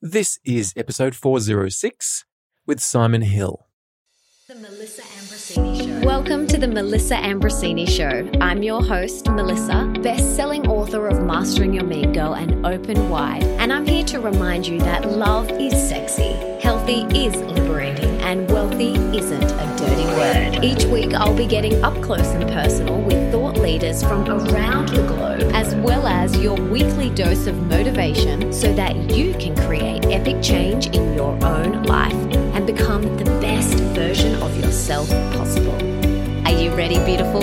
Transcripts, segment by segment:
This is episode 406 with Simon Hill. The Melissa Ambrosini Show. Welcome to the Melissa Ambrosini Show. I'm your host, Melissa, best-selling author of Mastering Your Mean Girl and Open Wide, and I'm here to remind you that love is sexy, healthy is liberating, and wealthy isn't a dirty word. Each week, I'll be getting up close and personal with leaders from around the globe, as well as your weekly dose of motivation so that you can create epic change in your own life and become the best version of yourself possible. Are you ready, beautiful?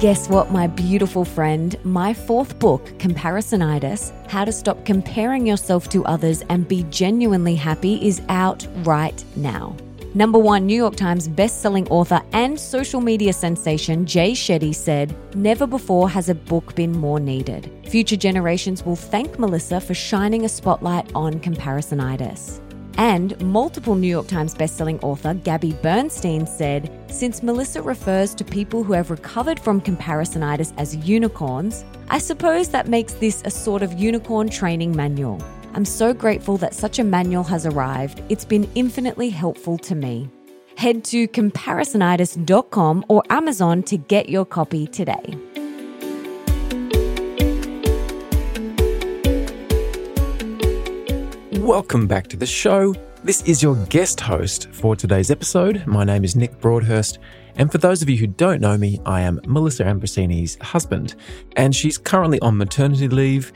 Guess what, my beautiful friend? My fourth book, Comparisonitis How to Stop Comparing Yourself to Others and Be Genuinely Happy, is out right now. Number one New York Times bestselling author and social media sensation Jay Shetty said, Never before has a book been more needed. Future generations will thank Melissa for shining a spotlight on comparisonitis. And multiple New York Times bestselling author Gabby Bernstein said, Since Melissa refers to people who have recovered from comparisonitis as unicorns, I suppose that makes this a sort of unicorn training manual. I'm so grateful that such a manual has arrived. It's been infinitely helpful to me. Head to comparisonitis.com or Amazon to get your copy today. Welcome back to the show. This is your guest host for today's episode. My name is Nick Broadhurst, and for those of you who don't know me, I am Melissa Ambrosini's husband, and she's currently on maternity leave,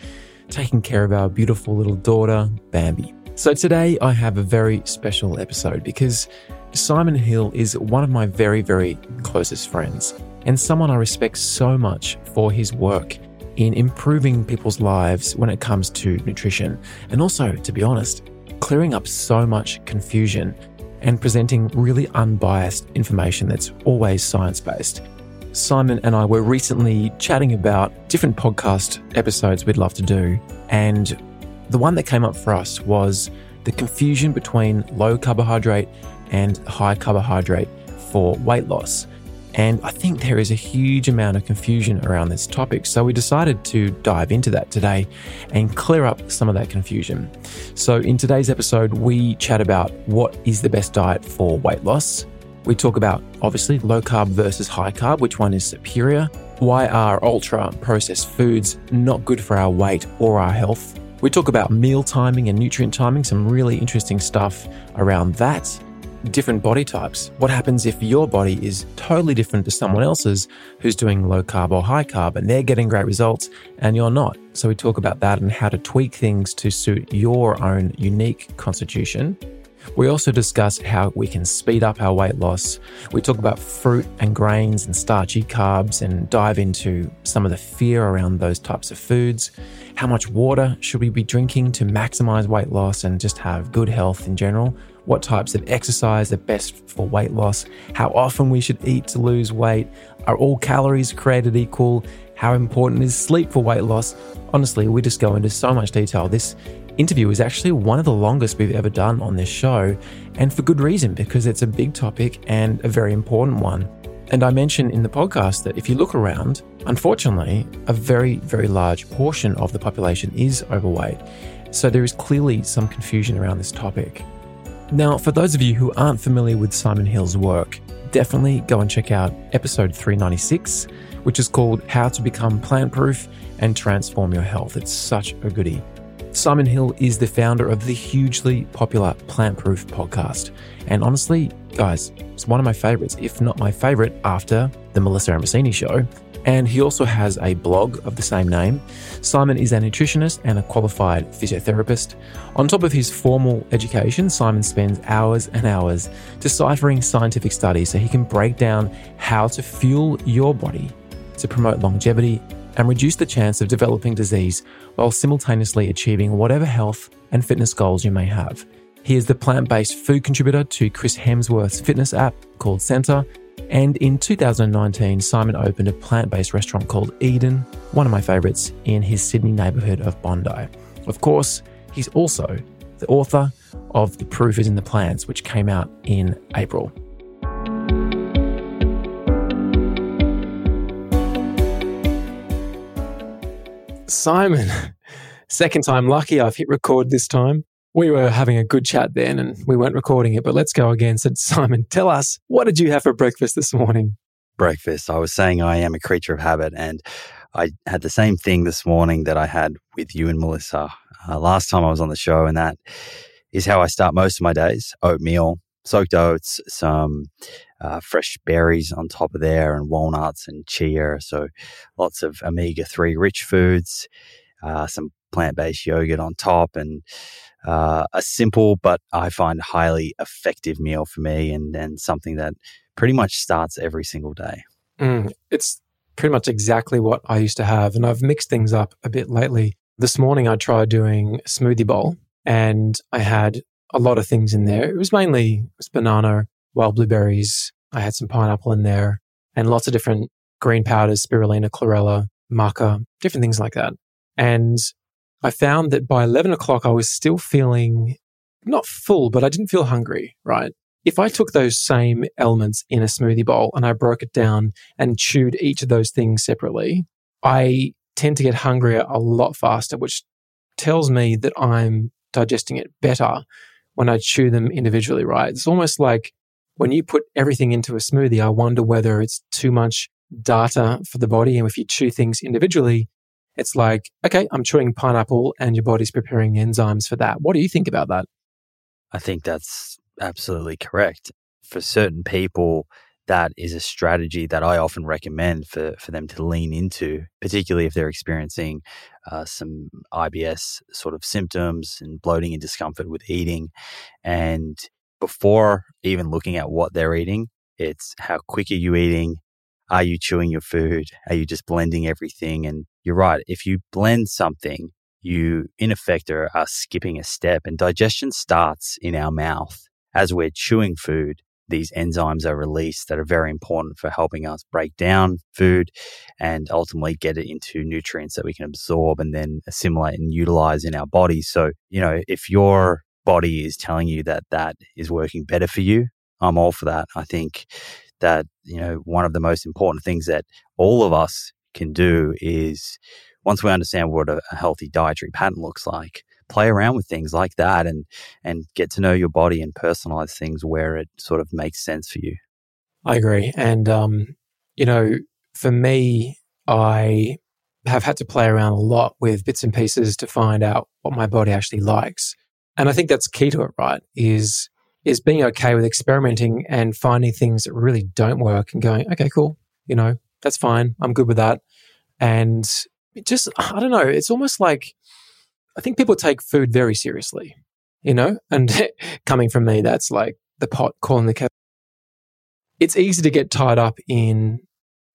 taking care of our beautiful little daughter, Bambi. So today I have a very special episode because Simon Hill is one of my very, very closest friends, and someone I respect so much for his work in improving people's lives when it comes to nutrition. And also, to be honest, clearing up so much confusion and presenting really unbiased information that's always science based. Simon and I were recently chatting about different podcast episodes we'd love to do. And the one that came up for us was the confusion between low carbohydrate and high carbohydrate for weight loss. And I think there is a huge amount of confusion around this topic. So we decided to dive into that today and clear up some of that confusion. So in today's episode, we chat about what is the best diet for weight loss. We talk about obviously low carb versus high carb, which one is superior. Why are ultra processed foods not good for our weight or our health? We talk about meal timing and nutrient timing, some really interesting stuff around that different body types. What happens if your body is totally different to someone else's who's doing low carb or high carb and they're getting great results and you're not? So we talk about that and how to tweak things to suit your own unique constitution. We also discuss how we can speed up our weight loss. We talk about fruit and grains and starchy carbs and dive into some of the fear around those types of foods. How much water should we be drinking to maximize weight loss and just have good health in general? What types of exercise are best for weight loss? How often we should eat to lose weight? Are all calories created equal? How important is sleep for weight loss? Honestly, we just go into so much detail. This interview is actually one of the longest we've ever done on this show, and for good reason, because it's a big topic and a very important one. And I mentioned in the podcast that if you look around, unfortunately, a very, very large portion of the population is overweight. So there is clearly some confusion around this topic. Now, for those of you who aren't familiar with Simon Hill's work, definitely go and check out episode 396, which is called How to Become Plant Proof and Transform Your Health. It's such a goodie. Simon Hill is the founder of the hugely popular Plant Proof podcast. And honestly, guys, it's one of my favorites, if not my favorite, after The Melissa Ambrosini Show. And he also has a blog of the same name. Simon is a nutritionist and a qualified physiotherapist. On top of his formal education, Simon spends hours and hours deciphering scientific studies so he can break down how to fuel your body to promote longevity and reduce the chance of developing disease while simultaneously achieving whatever health and fitness goals you may have. He is the plant based food contributor to Chris Hemsworth's fitness app called Centr. and in 2019, Simon opened a plant based restaurant called Eden, one of my favourites, in his Sydney neighbourhood of Bondi. Of course, he's also the author of The Proof is in the Plants, which came out in April. Simon, Second time lucky, I've hit record this time. We were having a good chat then and we weren't recording it, but let's go again. Said Simon, tell us, what did you have for breakfast this morning? Breakfast. I was saying I am a creature of habit and I had the same thing this morning that I had with you and Melissa uh, last time I was on the show, and that is how I start most of my days oatmeal, soaked oats, some uh, fresh berries on top of there, and walnuts and chia. So lots of omega 3 rich foods, uh, some plant based yogurt on top, and uh, a simple but I find highly effective meal for me, and, and something that pretty much starts every single day. Mm, it's pretty much exactly what I used to have. And I've mixed things up a bit lately. This morning I tried doing smoothie bowl and I had a lot of things in there. It was mainly it was banana, wild blueberries. I had some pineapple in there and lots of different green powders, spirulina, chlorella, maca, different things like that. And I found that by 11 o'clock, I was still feeling not full, but I didn't feel hungry, right? If I took those same elements in a smoothie bowl and I broke it down and chewed each of those things separately, I tend to get hungrier a lot faster, which tells me that I'm digesting it better when I chew them individually, right? It's almost like when you put everything into a smoothie, I wonder whether it's too much data for the body. And if you chew things individually, it's like, okay, I'm chewing pineapple and your body's preparing enzymes for that. What do you think about that? I think that's absolutely correct. For certain people, that is a strategy that I often recommend for, for them to lean into, particularly if they're experiencing uh, some IBS sort of symptoms and bloating and discomfort with eating. And before even looking at what they're eating, it's how quick are you eating? Are you chewing your food? Are you just blending everything? And you're right. If you blend something, you in effect are, are skipping a step and digestion starts in our mouth as we're chewing food these enzymes are released that are very important for helping us break down food and ultimately get it into nutrients that we can absorb and then assimilate and utilize in our bodies. So, you know, if your body is telling you that that is working better for you, I'm all for that. I think that, you know, one of the most important things that all of us can do is once we understand what a, a healthy dietary pattern looks like, play around with things like that and and get to know your body and personalize things where it sort of makes sense for you. I agree, and um, you know, for me, I have had to play around a lot with bits and pieces to find out what my body actually likes, and I think that's key to it. Right? Is is being okay with experimenting and finding things that really don't work and going, okay, cool, you know, that's fine, I'm good with that, and just I don't know, it's almost like I think people take food very seriously, you know, and coming from me, that's like the pot calling the kettle. It's easy to get tied up in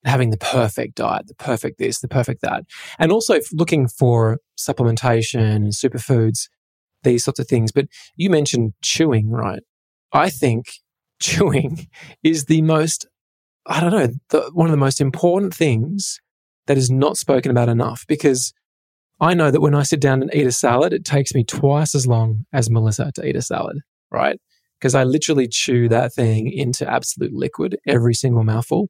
having the perfect diet, the perfect this, the perfect that, and also looking for supplementation and superfoods, these sorts of things. But you mentioned chewing, right? I think chewing is the most, I don't know, the, one of the most important things that is not spoken about enough because I know that when I sit down and eat a salad, it takes me twice as long as Melissa to eat a salad, right? Because I literally chew that thing into absolute liquid every single mouthful.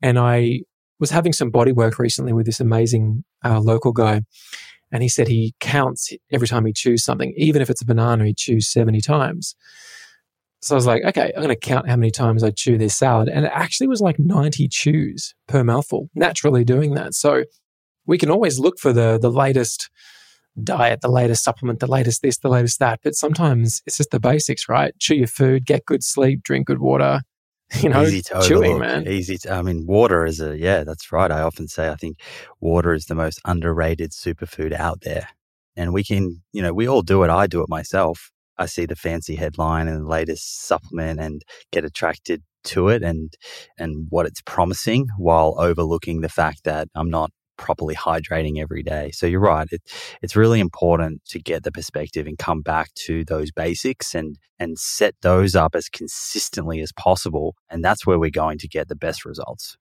And I was having some body work recently with this amazing uh, local guy. And he said he counts every time he chews something, even if it's a banana, he chews 70 times. So I was like, okay, I'm going to count how many times I chew this salad. And it actually was like 90 chews per mouthful, naturally doing that. So we can always look for the the latest diet, the latest supplement, the latest this, the latest that. But sometimes it's just the basics, right? Chew your food, get good sleep, drink good water. You know, easy to chewing, man. Easy. To, I mean, water is a yeah. That's right. I often say I think water is the most underrated superfood out there, and we can, you know, we all do it. I do it myself. I see the fancy headline and the latest supplement and get attracted to it and and what it's promising while overlooking the fact that I'm not properly hydrating every day. So you're right. It, it's really important to get the perspective and come back to those basics and, and set those up as consistently as possible. And that's where we're going to get the best results.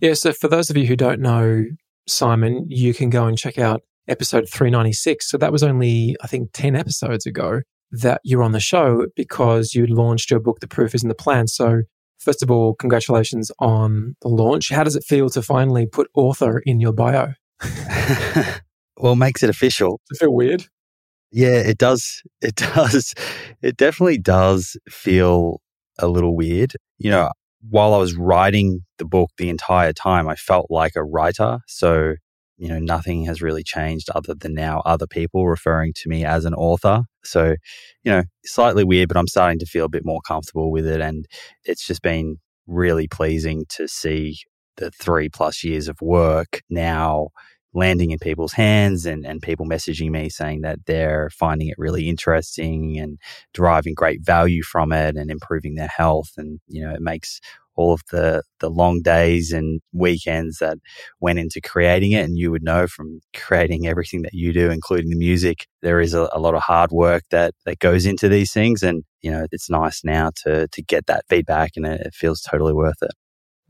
Yeah. So for those of you who don't know Simon, you can go and check out episode 396. So that was only, I think, 10 episodes ago that you're on the show because you launched your book, The Proof is in the Plants. So First of all, congratulations on the launch. How does it feel to finally put author in your bio? well, makes it official. Does it feel weird? Yeah, it does. It does. It definitely does feel a little weird. You know, while I was writing the book the entire time, I felt like a writer. So, you know, nothing has really changed other than now other people referring to me as an author. So, you know, slightly weird, but I'm starting to feel a bit more comfortable with it. And it's just been really pleasing to see the three plus years of work now landing in people's hands and, and people messaging me saying that they're finding it really interesting and deriving great value from it and improving their health. And, you know, it makes all of the, the long days and weekends that went into creating it. And you would know from creating everything that you do, including the music, there is a, a lot of hard work that, that goes into these things. And, you know, it's nice now to, to get that feedback and it, it feels totally worth it.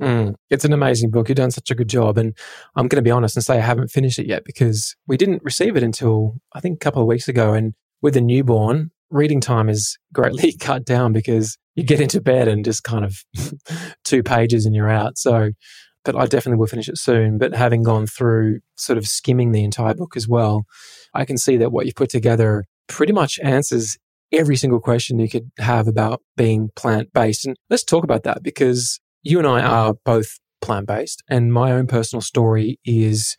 Mm, it's an amazing book. You've done such a good job. And I'm going to be honest and say I haven't finished it yet because we didn't receive it until I think a couple of weeks ago. And with a newborn, reading time is greatly cut down because you get into bed and just kind of two pages and you're out. So, but I definitely will finish it soon. But having gone through sort of skimming the entire book as well, I can see that what you've put together pretty much answers every single question you could have about being plant based. And let's talk about that because you and I are both plant based, and my own personal story is,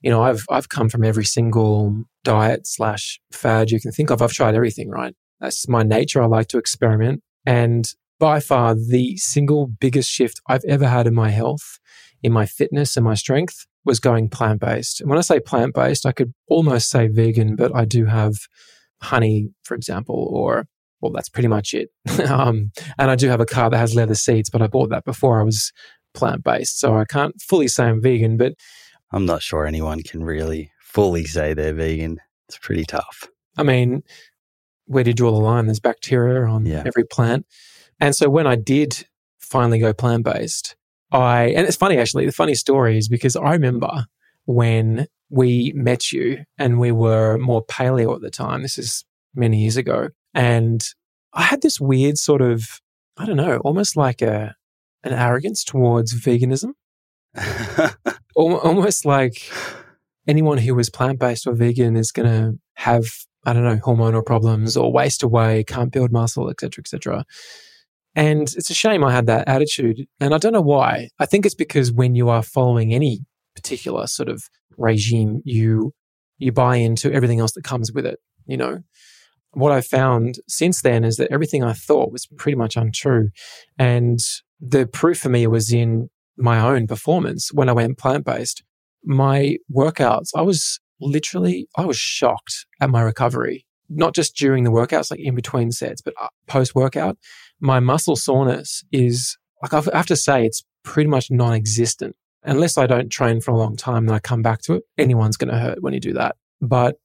you know, I've I've come from every single diet slash fad you can think of. I've tried everything. Right, that's my nature. I like to experiment, and by far the single biggest shift I've ever had in my health, in my fitness and my strength was going plant based. And when I say plant based, I could almost say vegan, but I do have honey, for example, or well, that's pretty much it. um, and I do have a car that has leather seats, but I bought that before I was plant based. So I can't fully say I'm vegan, but I'm not sure anyone can really fully say they're vegan. It's pretty tough. I mean, where do you draw the line? There's bacteria on yeah. every plant. And so when I did finally go plant based, I, and it's funny actually, the funny story is because I remember when we met you and we were more paleo at the time. This is many years ago. And I had this weird sort of, I don't know, almost like a an arrogance towards veganism. almost like anyone who was plant based or vegan is going to have, I don't know, hormonal problems or waste away, can't build muscle, etc., etc. And it's a shame I had that attitude. And I don't know why. I think it's because when you are following any particular sort of regime, you you buy into everything else that comes with it, you know what I found since then is that everything I thought was pretty much untrue. And the proof for me was in my own performance when I went plant based. My workouts, I was literally, I was shocked at my recovery, not just during the workouts, like in between sets, but uh, post workout. My muscle soreness is like, I have to say, it's pretty much non existent. Unless I don't train for a long time and I come back to it, anyone's going to hurt when you do that. But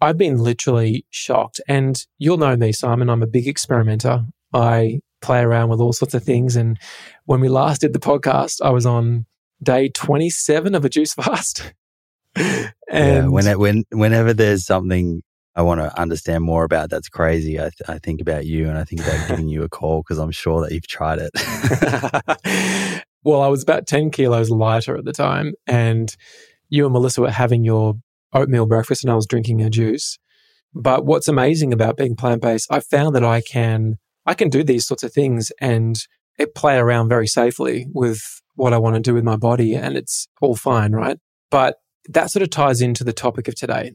I've been literally shocked. And you'll know me, Simon. I'm a big experimenter. I play around with all sorts of things. And when we last did the podcast, I was on day 27 of a juice fast. and yeah, when it, when, whenever there's something I want to understand more about that's crazy, I, th- I think about you and I think about giving you a call because I'm sure that you've tried it. well, I was about 10 kilos lighter at the time. And you and Melissa were having your oatmeal breakfast and I was drinking a juice. But what's amazing about being plant based, I found that I can I can do these sorts of things and it play around very safely with what I want to do with my body and it's all fine, right? But that sort of ties into the topic of today,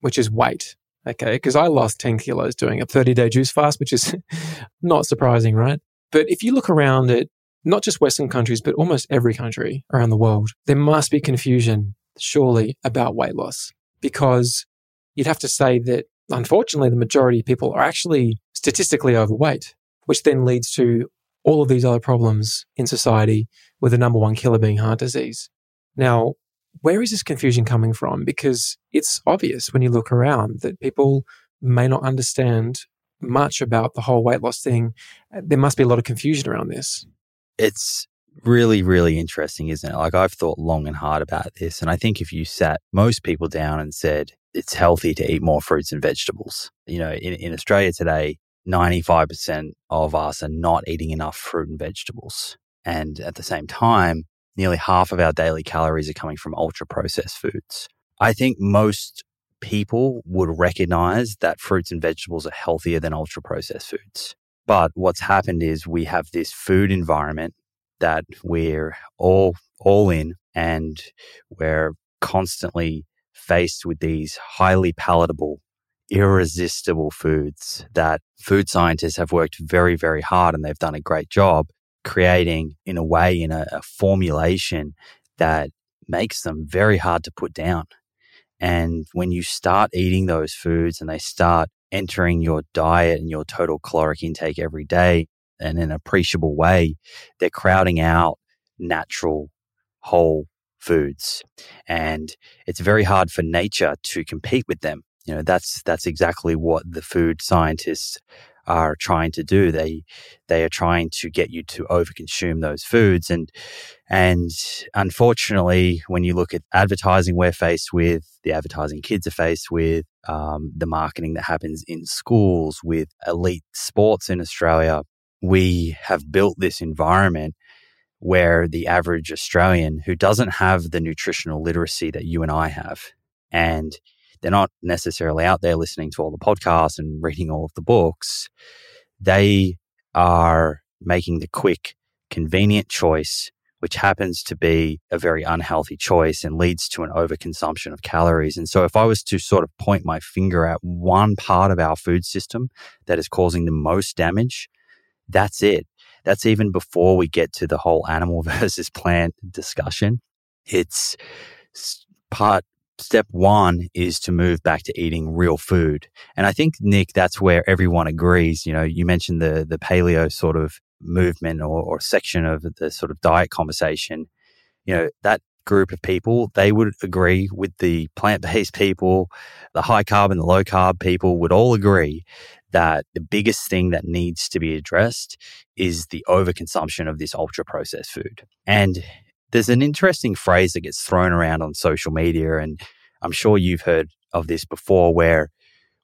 which is weight. Okay. Because I lost 10 kilos doing a 30 day juice fast, which is not surprising, right? But if you look around at not just Western countries, but almost every country around the world, there must be confusion surely about weight loss because you'd have to say that unfortunately the majority of people are actually statistically overweight, which then leads to all of these other problems in society with the number one killer being heart disease. Now, where is this confusion coming from? Because it's obvious when you look around that people may not understand much about the whole weight loss thing. There must be a lot of confusion around this. It's really, really interesting, isn't it? Like I've thought long and hard about this. And I think if you sat most people down and said, it's healthy to eat more fruits and vegetables, you know, in, in Australia today, 95% of us are not eating enough fruit and vegetables. And at the same time, nearly half of our daily calories are coming from ultra processed foods. I think most people would recognize that fruits and vegetables are healthier than ultra processed foods. But what's happened is we have this food environment that we're all all in and we're constantly faced with these highly palatable irresistible foods that food scientists have worked very very hard and they've done a great job creating in a way in a, a formulation that makes them very hard to put down. And when you start eating those foods and they start entering your diet and your total caloric intake every day in an appreciable way, they're crowding out natural, whole foods. And it's very hard for nature to compete with them. You know, that's that's exactly what the food scientists are trying to do. They they are trying to get you to overconsume those foods, and and unfortunately, when you look at advertising we're faced with, the advertising kids are faced with, um, the marketing that happens in schools with elite sports in Australia, we have built this environment where the average Australian who doesn't have the nutritional literacy that you and I have, and they're not necessarily out there listening to all the podcasts and reading all of the books. They are making the quick, convenient choice, which happens to be a very unhealthy choice and leads to an overconsumption of calories. And so, if I was to sort of point my finger at one part of our food system that is causing the most damage, that's it. That's even before we get to the whole animal versus plant discussion. It's part step one is to move back to eating real food. And I think, Nick, that's where everyone agrees. You know, you mentioned the, the paleo sort of movement or, or section of the sort of diet conversation. You know, that group of people, they would agree with the plant based people, the high carb and the low carb people would all agree that the biggest thing that needs to be addressed is the overconsumption of this ultra processed food. And there's an interesting phrase that gets thrown around on social media, and I'm sure you've heard of this before, where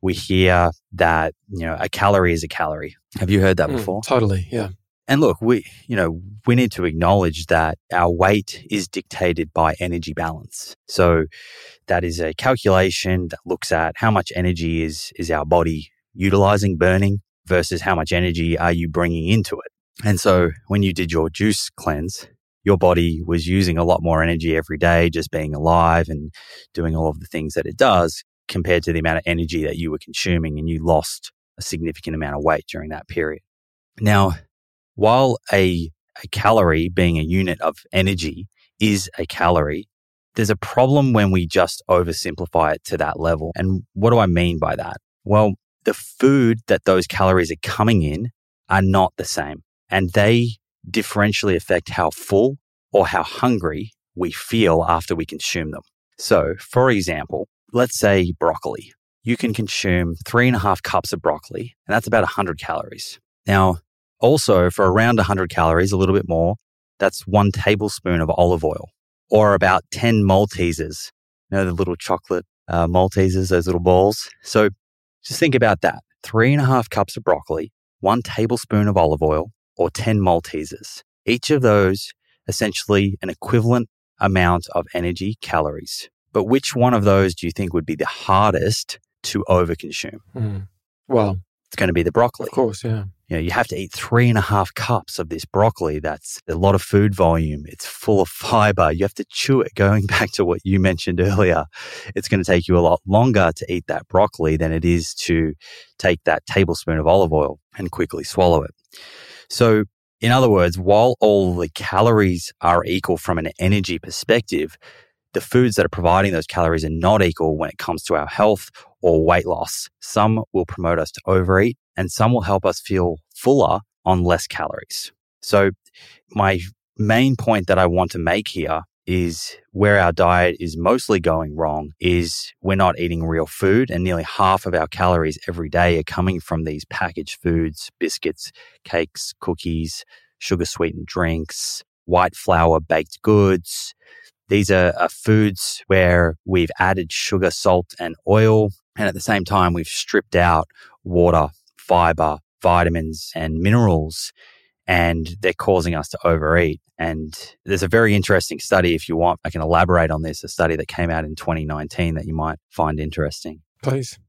we hear that you know a calorie is a calorie. Have you heard that mm, before? Totally, yeah. And look, we you know we need to acknowledge that our weight is dictated by energy balance. So that is a calculation that looks at how much energy is is our body utilizing, burning versus how much energy are you bringing into it. And so when you did your juice cleanse, your body was using a lot more energy every day, just being alive and doing all of the things that it does compared to the amount of energy that you were consuming. And you lost a significant amount of weight during that period. Now, while a, a calorie being a unit of energy is a calorie, there's a problem when we just oversimplify it to that level. And what do I mean by that? Well, the food that those calories are coming in are not the same and they differentially affect how full or how hungry we feel after we consume them. So, for example, let's say broccoli. You can consume three and a half cups of broccoli, and that's about 100 calories. Now, also for around 100 calories, a little bit more, that's one tablespoon of olive oil or about 10 Maltesers. You know, the little chocolate uh, Maltesers, those little balls. So just think about that. Three and a half cups of broccoli, one tablespoon of olive oil, or 10 Maltesers. Each of those essentially an equivalent amount of energy calories. But which one of those do you think would be the hardest to overconsume? Mm. Well, it's going to be the broccoli. Of course, yeah. You know, you have to eat three and a half cups of this broccoli. That's a lot of food volume. It's full of fiber. You have to chew it. Going back to what you mentioned earlier, it's going to take you a lot longer to eat that broccoli than it is to take that tablespoon of olive oil and quickly swallow it. So, in other words, while all the calories are equal from an energy perspective, the foods that are providing those calories are not equal when it comes to our health or weight loss. Some will promote us to overeat and some will help us feel fuller on less calories. So, my main point that I want to make here is where our diet is mostly going wrong is we're not eating real food and nearly half of our calories every day are coming from these packaged foods, biscuits, cakes, cookies, sugar sweetened drinks, white flour baked goods. These are, are foods where we've added sugar, salt and oil. And at the same time, we've stripped out water, fiber, vitamins and minerals and they're causing us to overeat. And there's a very interesting study, if you want, I can elaborate on this, a study that came out in 2019 that you might find interesting. Please.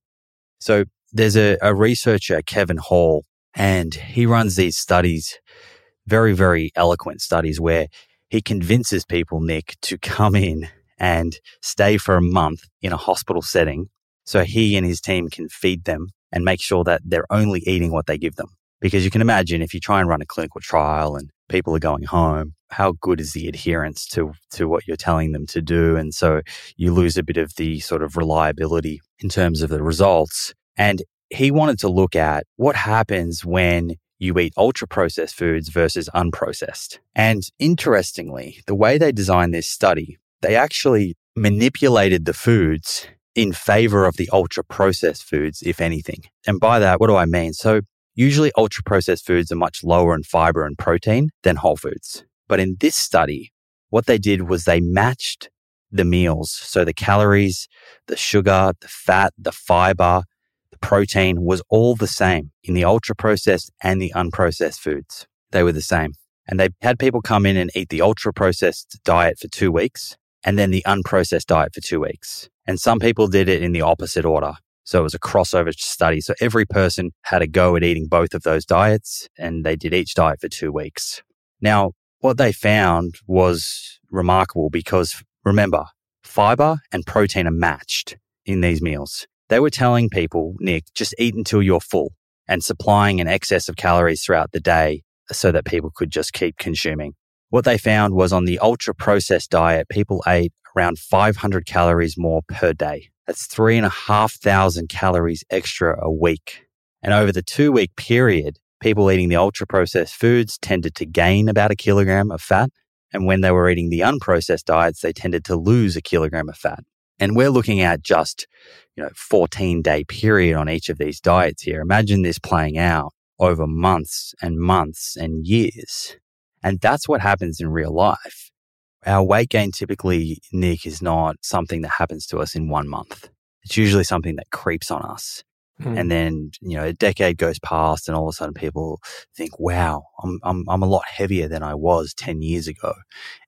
So there's a, a researcher, Kevin Hall, and he runs these studies, very, very eloquent studies where he convinces people, Nick, to come in and stay for a month in a hospital setting so he and his team can feed them and make sure that they're only eating what they give them. Because you can imagine if you try and run a clinical trial and people are going home, how good is the adherence to, to what you're telling them to do? And so you lose a bit of the sort of reliability in terms of the results. And he wanted to look at what happens when you eat ultra processed foods versus unprocessed. And interestingly, the way they designed this study, they actually manipulated the foods in favor of the ultra processed foods, if anything. And by that, what do I mean? So usually ultra processed foods are much lower in fiber and protein than whole foods. But in this study, what they did was they matched the meals. So the calories, the sugar, the fat, the fiber, the protein was all the same in the ultra processed and the unprocessed foods. They were the same. And they had people come in and eat the ultra processed diet for two weeks and then the unprocessed diet for two weeks. And some people did it in the opposite order. So it was a crossover study. So every person had a go at eating both of those diets and they did each diet for two weeks. Now, what they found was remarkable because remember, fiber and protein are matched in these meals. They were telling people, Nick, just eat until you're full and supplying an excess of calories throughout the day so that people could just keep consuming. What they found was on the ultra processed diet, people ate around 500 calories more per day. That's three and a half thousand calories extra a week. And over the two week period, people eating the ultra processed foods tended to gain about a kilogram of fat. And when they were eating the unprocessed diets, they tended to lose a kilogram of fat. And we're looking at just, you know, 14 day period on each of these diets here. Imagine this playing out over months and months and years. And that's what happens in real life. Our weight gain typically, Nick, is not something that happens to us in one month. It's usually something that creeps on us. Mm. And then, you know, a decade goes past and all of a sudden people think, wow, I'm, I'm, I'm a lot heavier than I was 10 years ago.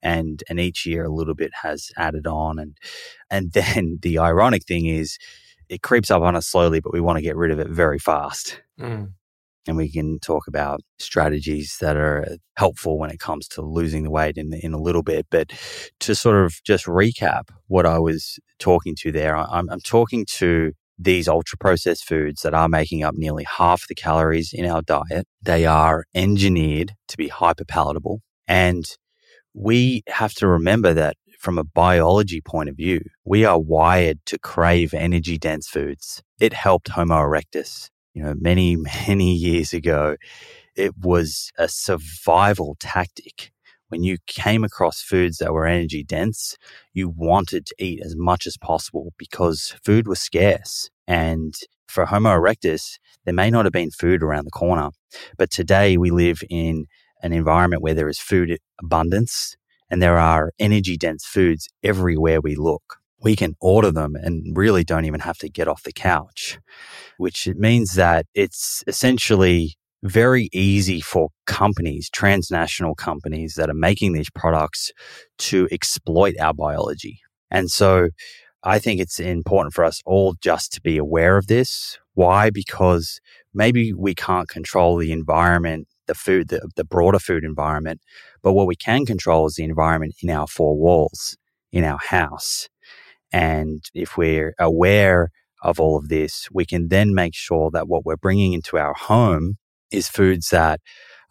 And, and each year a little bit has added on. And, and then the ironic thing is it creeps up on us slowly, but we want to get rid of it very fast. Mm and we can talk about strategies that are helpful when it comes to losing the weight in, in a little bit. But to sort of just recap what I was talking to there, I'm, I'm talking to these ultra processed foods that are making up nearly half the calories in our diet. They are engineered to be hyper palatable. And we have to remember that from a biology point of view, we are wired to crave energy dense foods. It helped Homo erectus you know, many, many years ago, it was a survival tactic. When you came across foods that were energy dense, you wanted to eat as much as possible because food was scarce. And for Homo erectus, there may not have been food around the corner, but today we live in an environment where there is food abundance and there are energy dense foods everywhere we look we can order them and really don't even have to get off the couch, which means that it's essentially very easy for companies, transnational companies that are making these products to exploit our biology. And so I think it's important for us all just to be aware of this. Why? Because maybe we can't control the environment, the food, the, the broader food environment, but what we can control is the environment in our four walls, in our house. And if we're aware of all of this, we can then make sure that what we're bringing into our home is foods that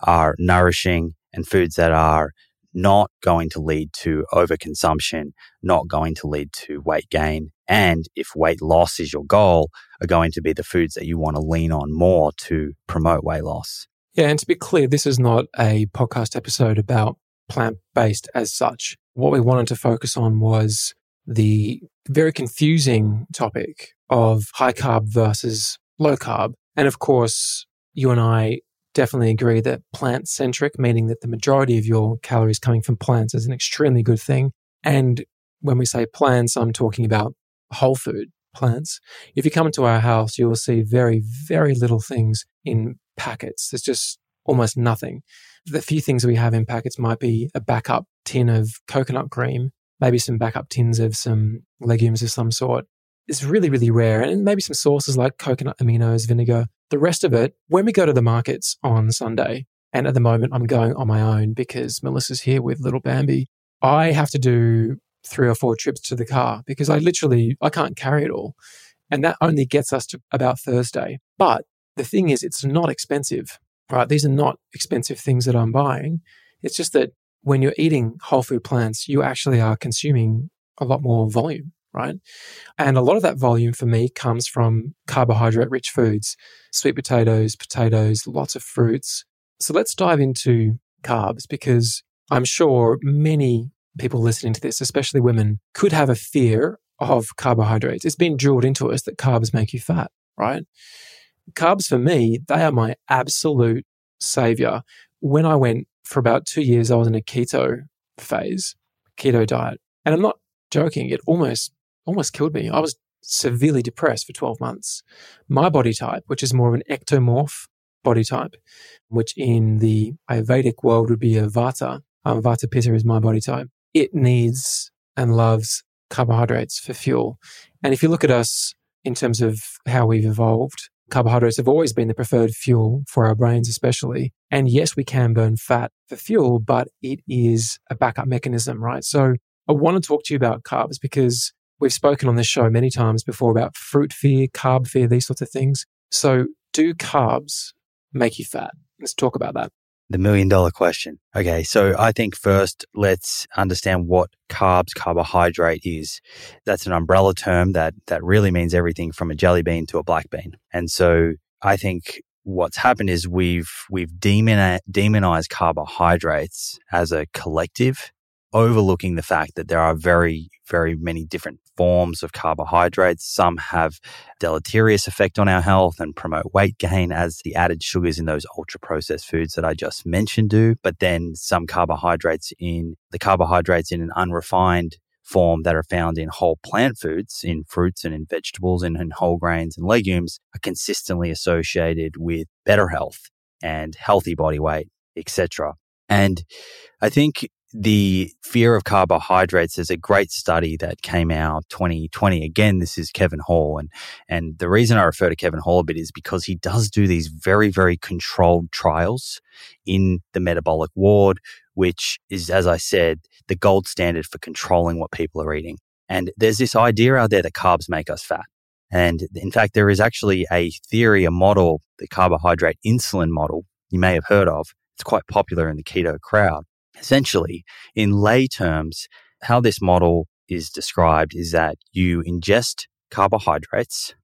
are nourishing and foods that are not going to lead to overconsumption, not going to lead to weight gain. And if weight loss is your goal, are going to be the foods that you want to lean on more to promote weight loss. Yeah. And to be clear, this is not a podcast episode about plant based as such. What we wanted to focus on was the very confusing topic of high carb versus low carb. And of course, you and I definitely agree that plant centric, meaning that the majority of your calories coming from plants is an extremely good thing. And when we say plants, I'm talking about whole food plants. If you come into our house, you will see very, very little things in packets. There's just almost nothing. The few things we have in packets might be a backup tin of coconut cream, maybe some backup tins of some legumes of some sort. It's really, really rare. And maybe some sauces like coconut aminos, vinegar. The rest of it, when we go to the markets on Sunday, and at the moment I'm going on my own because Melissa's here with little Bambi, I have to do three or four trips to the car because I literally I can't carry it all. And that only gets us to about Thursday. But the thing is it's not expensive. Right? These are not expensive things that I'm buying. It's just that when you're eating whole food plants, you actually are consuming a lot more volume, right? And a lot of that volume for me comes from carbohydrate rich foods, sweet potatoes, potatoes, lots of fruits. So let's dive into carbs because I'm sure many people listening to this, especially women, could have a fear of carbohydrates. It's been drilled into us that carbs make you fat, right? Carbs for me, they are my absolute savior. When I went for about two years, I was in a keto phase, keto diet. And I'm not joking, it almost almost killed me. I was severely depressed for 12 months. My body type, which is more of an ectomorph body type, which in the Ayurvedic world would be a Vata. Um, Vata Pitta is my body type. It needs and loves carbohydrates for fuel. And if you look at us in terms of how we've evolved, carbohydrates have always been the preferred fuel for our brains, especially. And yes, we can burn fat for fuel, but it is a backup mechanism, right? So I want to talk to you about carbs because we've spoken on this show many times before about fruit fear, carb fear, these sorts of things. So do carbs make you fat? Let's talk about that. The million dollar question. Okay, so I think first let's understand what carbs, carbohydrate is. That's an umbrella term that that really means everything from a jelly bean to a black bean. And so I think what's happened is we've we've demonized carbohydrates as a collective overlooking the fact that there are very, very many different forms of carbohydrates. Some have deleterious effect on our health and promote weight gain as the added sugars in those ultra processed foods that I just mentioned do. But then some carbohydrates in the carbohydrates in an unrefined form that are found in whole plant foods, in fruits and in vegetables and in whole grains and legumes are consistently associated with better health and healthy body weight, etc. And I think the fear of carbohydrates is a great study that came out 2020 again this is kevin hall and and the reason i refer to kevin hall a bit is because he does do these very very controlled trials in the metabolic ward which is as i said the gold standard for controlling what people are eating. And there's this idea out there that carbs make us fat. And in fact there is actually a theory a model the carbohydrate insulin model you may have heard of. It's quite popular in the keto crowd Essentially, in lay terms, how this model is described is that you ingest carbohydrates.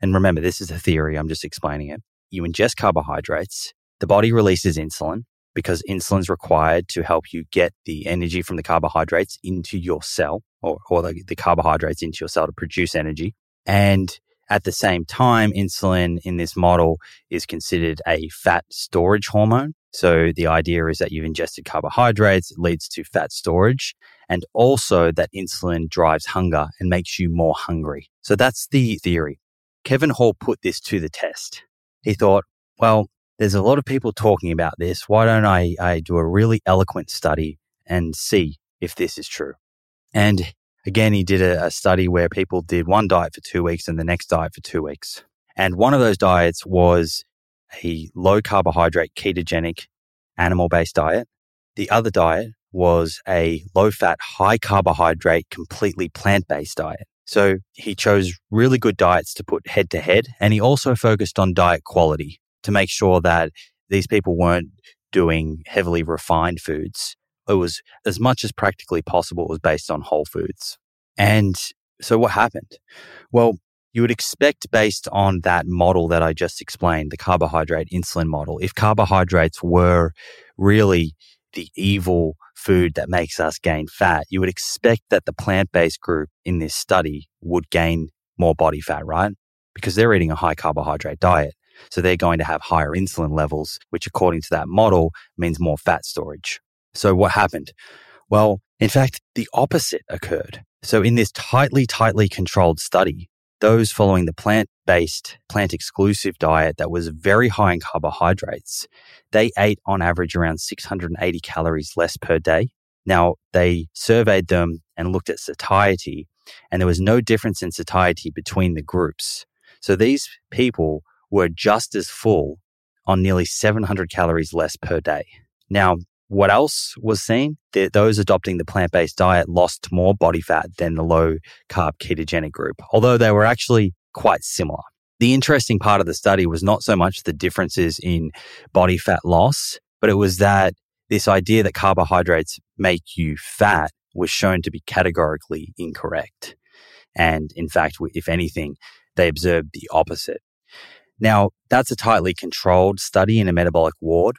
And remember, this is a theory, I'm just explaining it. You ingest carbohydrates, the body releases insulin because insulin is required to help you get the energy from the carbohydrates into your cell or, or the, the carbohydrates into your cell to produce energy. And at the same time, insulin in this model is considered a fat storage hormone. So the idea is that you've ingested carbohydrates, it leads to fat storage, and also that insulin drives hunger and makes you more hungry. So that's the theory. Kevin Hall put this to the test. He thought, well, there's a lot of people talking about this. Why don't I, I do a really eloquent study and see if this is true? And again, he did a, a study where people did one diet for two weeks and the next diet for two weeks. And one of those diets was a low carbohydrate ketogenic animal based diet. The other diet was a low fat, high carbohydrate, completely plant based diet. So he chose really good diets to put head to head. And he also focused on diet quality to make sure that these people weren't doing heavily refined foods. It was as much as practically possible, it was based on whole foods. And so what happened? Well, you would expect based on that model that I just explained, the carbohydrate insulin model, if carbohydrates were really the evil food that makes us gain fat, you would expect that the plant based group in this study would gain more body fat, right? Because they're eating a high carbohydrate diet. So they're going to have higher insulin levels, which according to that model means more fat storage. So what happened? Well, in fact, the opposite occurred. So in this tightly, tightly controlled study, those following the plant based, plant exclusive diet that was very high in carbohydrates, they ate on average around 680 calories less per day. Now, they surveyed them and looked at satiety, and there was no difference in satiety between the groups. So these people were just as full on nearly 700 calories less per day. Now, what else was seen? Those adopting the plant based diet lost more body fat than the low carb ketogenic group, although they were actually quite similar. The interesting part of the study was not so much the differences in body fat loss, but it was that this idea that carbohydrates make you fat was shown to be categorically incorrect. And in fact, if anything, they observed the opposite. Now, that's a tightly controlled study in a metabolic ward.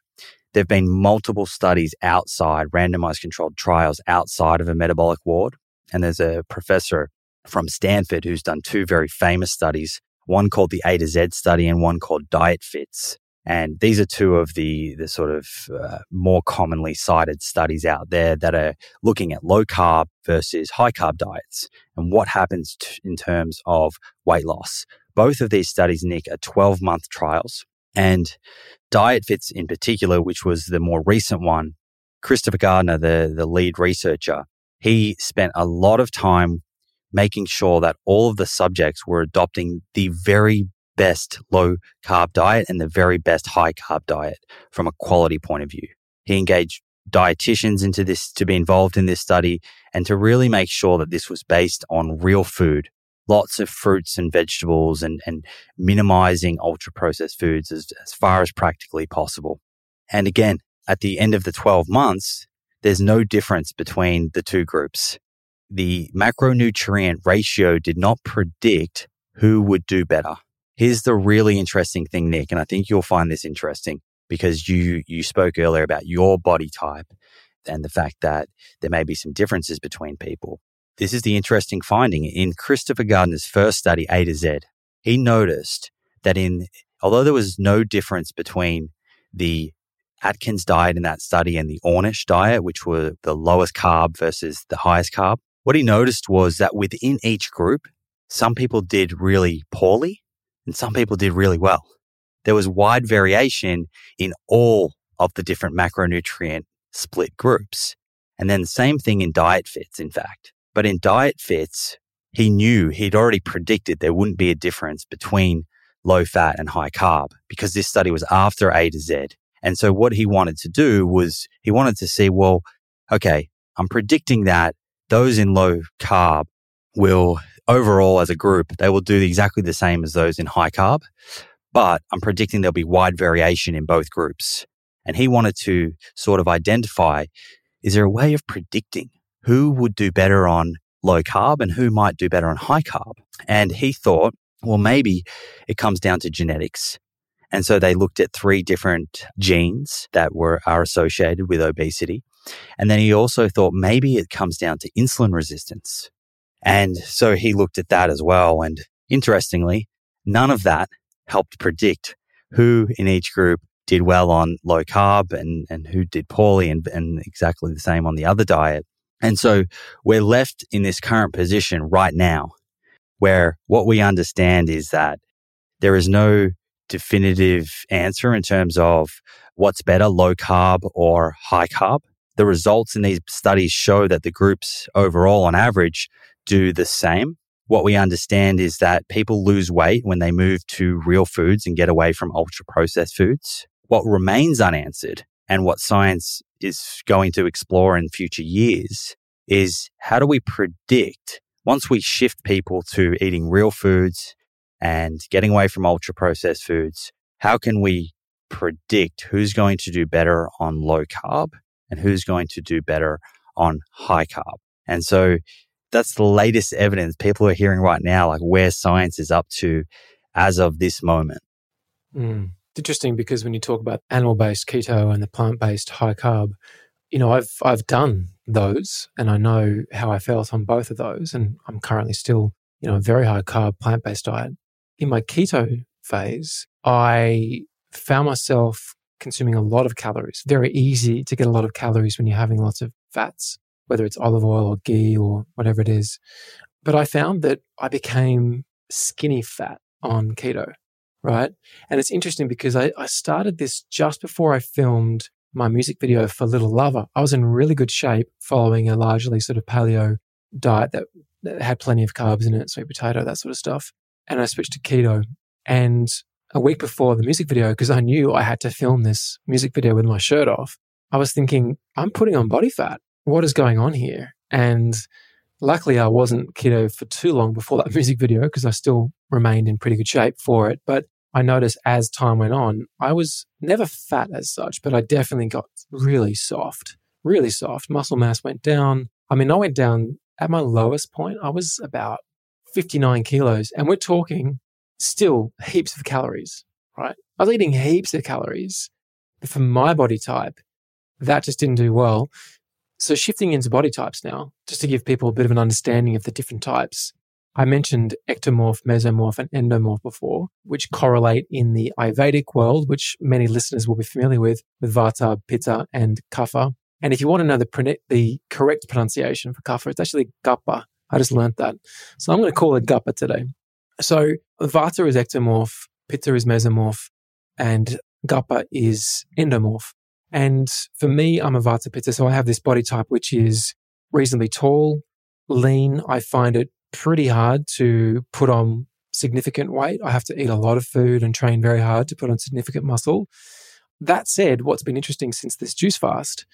There have been multiple studies outside, randomized controlled trials outside of a metabolic ward. And there's a professor from Stanford who's done two very famous studies, one called the A to Z study and one called Diet Fits. And these are two of the, the sort of uh, more commonly cited studies out there that are looking at low carb versus high carb diets and what happens t- in terms of weight loss. Both of these studies, Nick, are 12 month trials. And Diet Fits in particular, which was the more recent one, Christopher Gardner, the, the lead researcher, he spent a lot of time making sure that all of the subjects were adopting the very best low carb diet and the very best high carb diet from a quality point of view. He engaged dietitians into this to be involved in this study and to really make sure that this was based on real food lots of fruits and vegetables and, and minimizing ultra processed foods as, as far as practically possible. And again, at the end of the 12 months, there's no difference between the two groups. The macronutrient ratio did not predict who would do better. Here's the really interesting thing, Nick, and I think you'll find this interesting because you, you spoke earlier about your body type and the fact that there may be some differences between people. This is the interesting finding. In Christopher Gardner's first study, A to Z, he noticed that in, although there was no difference between the Atkins diet in that study and the Ornish diet, which were the lowest carb versus the highest carb, what he noticed was that within each group, some people did really poorly and some people did really well. There was wide variation in all of the different macronutrient split groups. And then the same thing in diet fits, in fact. But in diet fits, he knew he'd already predicted there wouldn't be a difference between low fat and high carb because this study was after A to Z. And so what he wanted to do was he wanted to see, well, okay, I'm predicting that those in low carb will overall as a group, they will do exactly the same as those in high carb. But I'm predicting there'll be wide variation in both groups. And he wanted to sort of identify, is there a way of predicting who would do better on low carb and who might do better on high carb. And he thought, well, maybe it comes down to genetics. And so they looked at three different genes that were are associated with obesity. And then he also thought maybe it comes down to insulin resistance. And so he looked at that as well. And interestingly, none of that helped predict who in each group did well on low carb and, and who did poorly and, and exactly the same on the other diet. And so we're left in this current position right now where what we understand is that there is no definitive answer in terms of what's better, low carb or high carb. The results in these studies show that the groups overall on average do the same. What we understand is that people lose weight when they move to real foods and get away from ultra processed foods. What remains unanswered and what science is going to explore in future years is how do we predict once we shift people to eating real foods and getting away from ultra processed foods, how can we predict who's going to do better on low carb and who's going to do better on high carb? And so that's the latest evidence people are hearing right now, like where science is up to as of this moment. Mm interesting because when you talk about animal based keto and the plant based high carb, you know, I've I've done those and I know how I felt on both of those. And I'm currently still, you know, a very high carb plant based diet. In my keto phase, I found myself consuming a lot of calories. Very easy to get a lot of calories when you're having lots of fats, whether it's olive oil or ghee or whatever it is. But I found that I became skinny fat on keto, right? And it's interesting because I, I started this just before I filmed my music video for Little Lover. I was in really good shape following a largely sort of paleo diet that, that had plenty of carbs in it, sweet potato, that sort of stuff. And I switched to keto. And a week before the music video, because I knew I had to film this music video with my shirt off, I was thinking, I'm putting on body fat. What is going on here? And luckily, I wasn't keto for too long before that music video because I still remained in pretty good shape for it. But I noticed as time went on, I was never fat as such, but I definitely got really soft, really soft. Muscle mass went down. I mean, I went down at my lowest point, I was about 59 kilos. And we're talking still heaps of calories, right? I was eating heaps of calories. But for my body type, that just didn't do well. So shifting into body types now, just to give people a bit of an understanding of the different types. I mentioned ectomorph, mesomorph, and endomorph before, which correlate in the Ayurvedic world, which many listeners will be familiar with, with Vata, Pitta, and Kapha. And if you want to know the, the correct pronunciation for Kapha, it's actually Kappa. I just learned that. So I'm going to call it Kappa today. So Vata is ectomorph, Pitta is mesomorph, and Kappa is endomorph. And for me, I'm a Vata Pitta, so I have this body type which is reasonably tall, lean. I find it pretty hard to put on significant weight. I have to eat a lot of food and train very hard to put on significant muscle. That said, what's been interesting since this juice fast,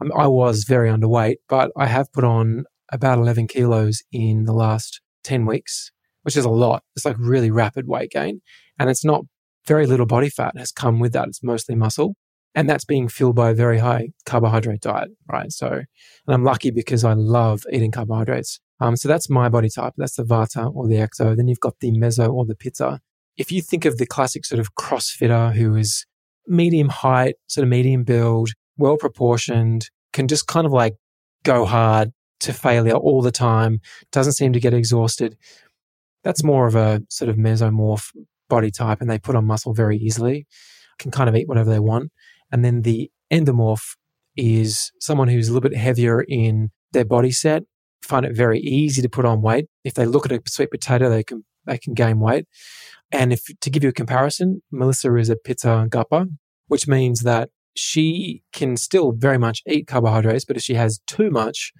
um, I was very underweight, but I have put on about 11 kilos in the last 10 weeks, which is a lot. It's like really rapid weight gain. And it's not very little body fat has come with that. It's mostly muscle. And that's being fueled by a very high carbohydrate diet, right? So, and I'm lucky because I love eating carbohydrates. Um, so that's my body type. That's the Vata or the Ecto. Then you've got the Meso or the Pitta. If you think of the classic sort of CrossFitter who is medium height, sort of medium build, well proportioned, can just kind of like go hard to failure all the time, doesn't seem to get exhausted. That's more of a sort of mesomorph body type, and they put on muscle very easily, can kind of eat whatever they want. And then the endomorph is someone who's a little bit heavier in their body set, find it very easy to put on weight. If they look at a sweet potato, they can they can gain weight. And if to give you a comparison, Melissa is a pitta kappa, which means that she can still very much eat carbohydrates, but if she has too much,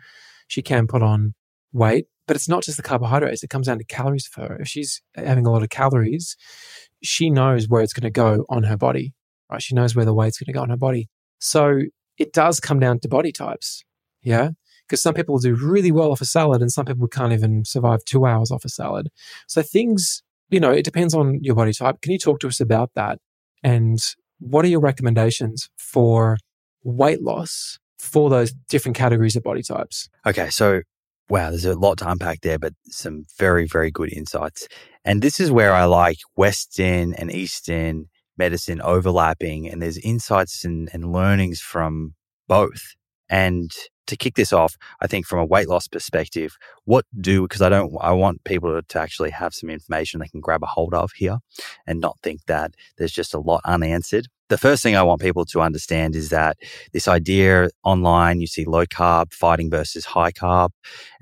she can put on weight. But it's not just the carbohydrates, it comes down to calories for her. If she's having a lot of calories, she knows where it's going to go on her body, right? She knows where the weight's going to go on her body. So it does come down to body types. Yeah. Because some people do really well off a salad and some people can't even survive two hours off a salad. So things, you know, it depends on your body type. Can you talk to us about that? And what are your recommendations for weight loss for those different categories of body types? Okay, so wow, there's a lot to unpack there, but some very, very good insights. And this is where I like Western and Eastern medicine overlapping, and there's insights and, and learnings from both. And to kick this off, I think from a weight loss perspective, what do because I don't I want people to actually have some information they can grab a hold of here and not think that there's just a lot unanswered. The first thing I want people to understand is that this idea online, you see low carb fighting versus high carb,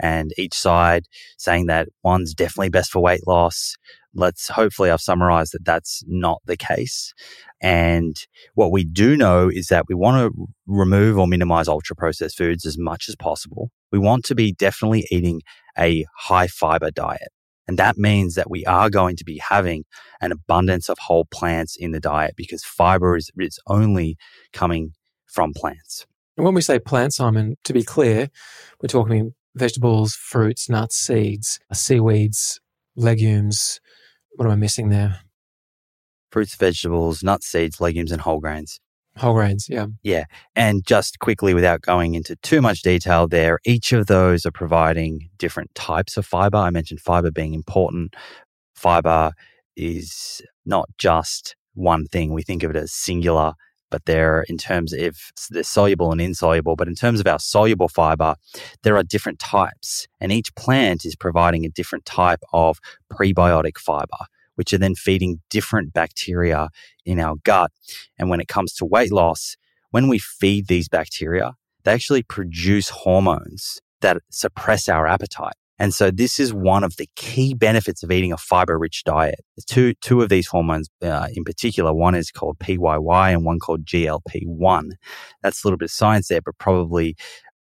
and each side saying that one's definitely best for weight loss, let's hopefully I've summarized that that's not the case. And what we do know is that we want to remove or minimize ultra processed foods as much as possible. We want to be definitely eating a high fiber diet. And that means that we are going to be having an abundance of whole plants in the diet because fiber is, is only coming from plants. And when we say plants, Simon, to be clear, we're talking vegetables, fruits, nuts, seeds, uh, seaweeds, legumes, what am I missing there? Fruits, vegetables, nuts, seeds, legumes, and whole grains. Whole grains, yeah. Yeah. And just quickly, without going into too much detail there, each of those are providing different types of fiber. I mentioned fiber being important. Fiber is not just one thing. We think of it as singular, but they're in terms of they're soluble and insoluble. But in terms of our soluble fiber, there are different types, and each plant is providing a different type of prebiotic fiber, which are then feeding different bacteria in our gut. And when it comes to weight loss, when we feed these bacteria, they actually produce hormones that suppress our appetite. And so this is one of the key benefits of eating a fiber rich diet. Two, two of these hormones uh, in particular, one is called PYY and one called GLP-1. That's a little bit of science there, but probably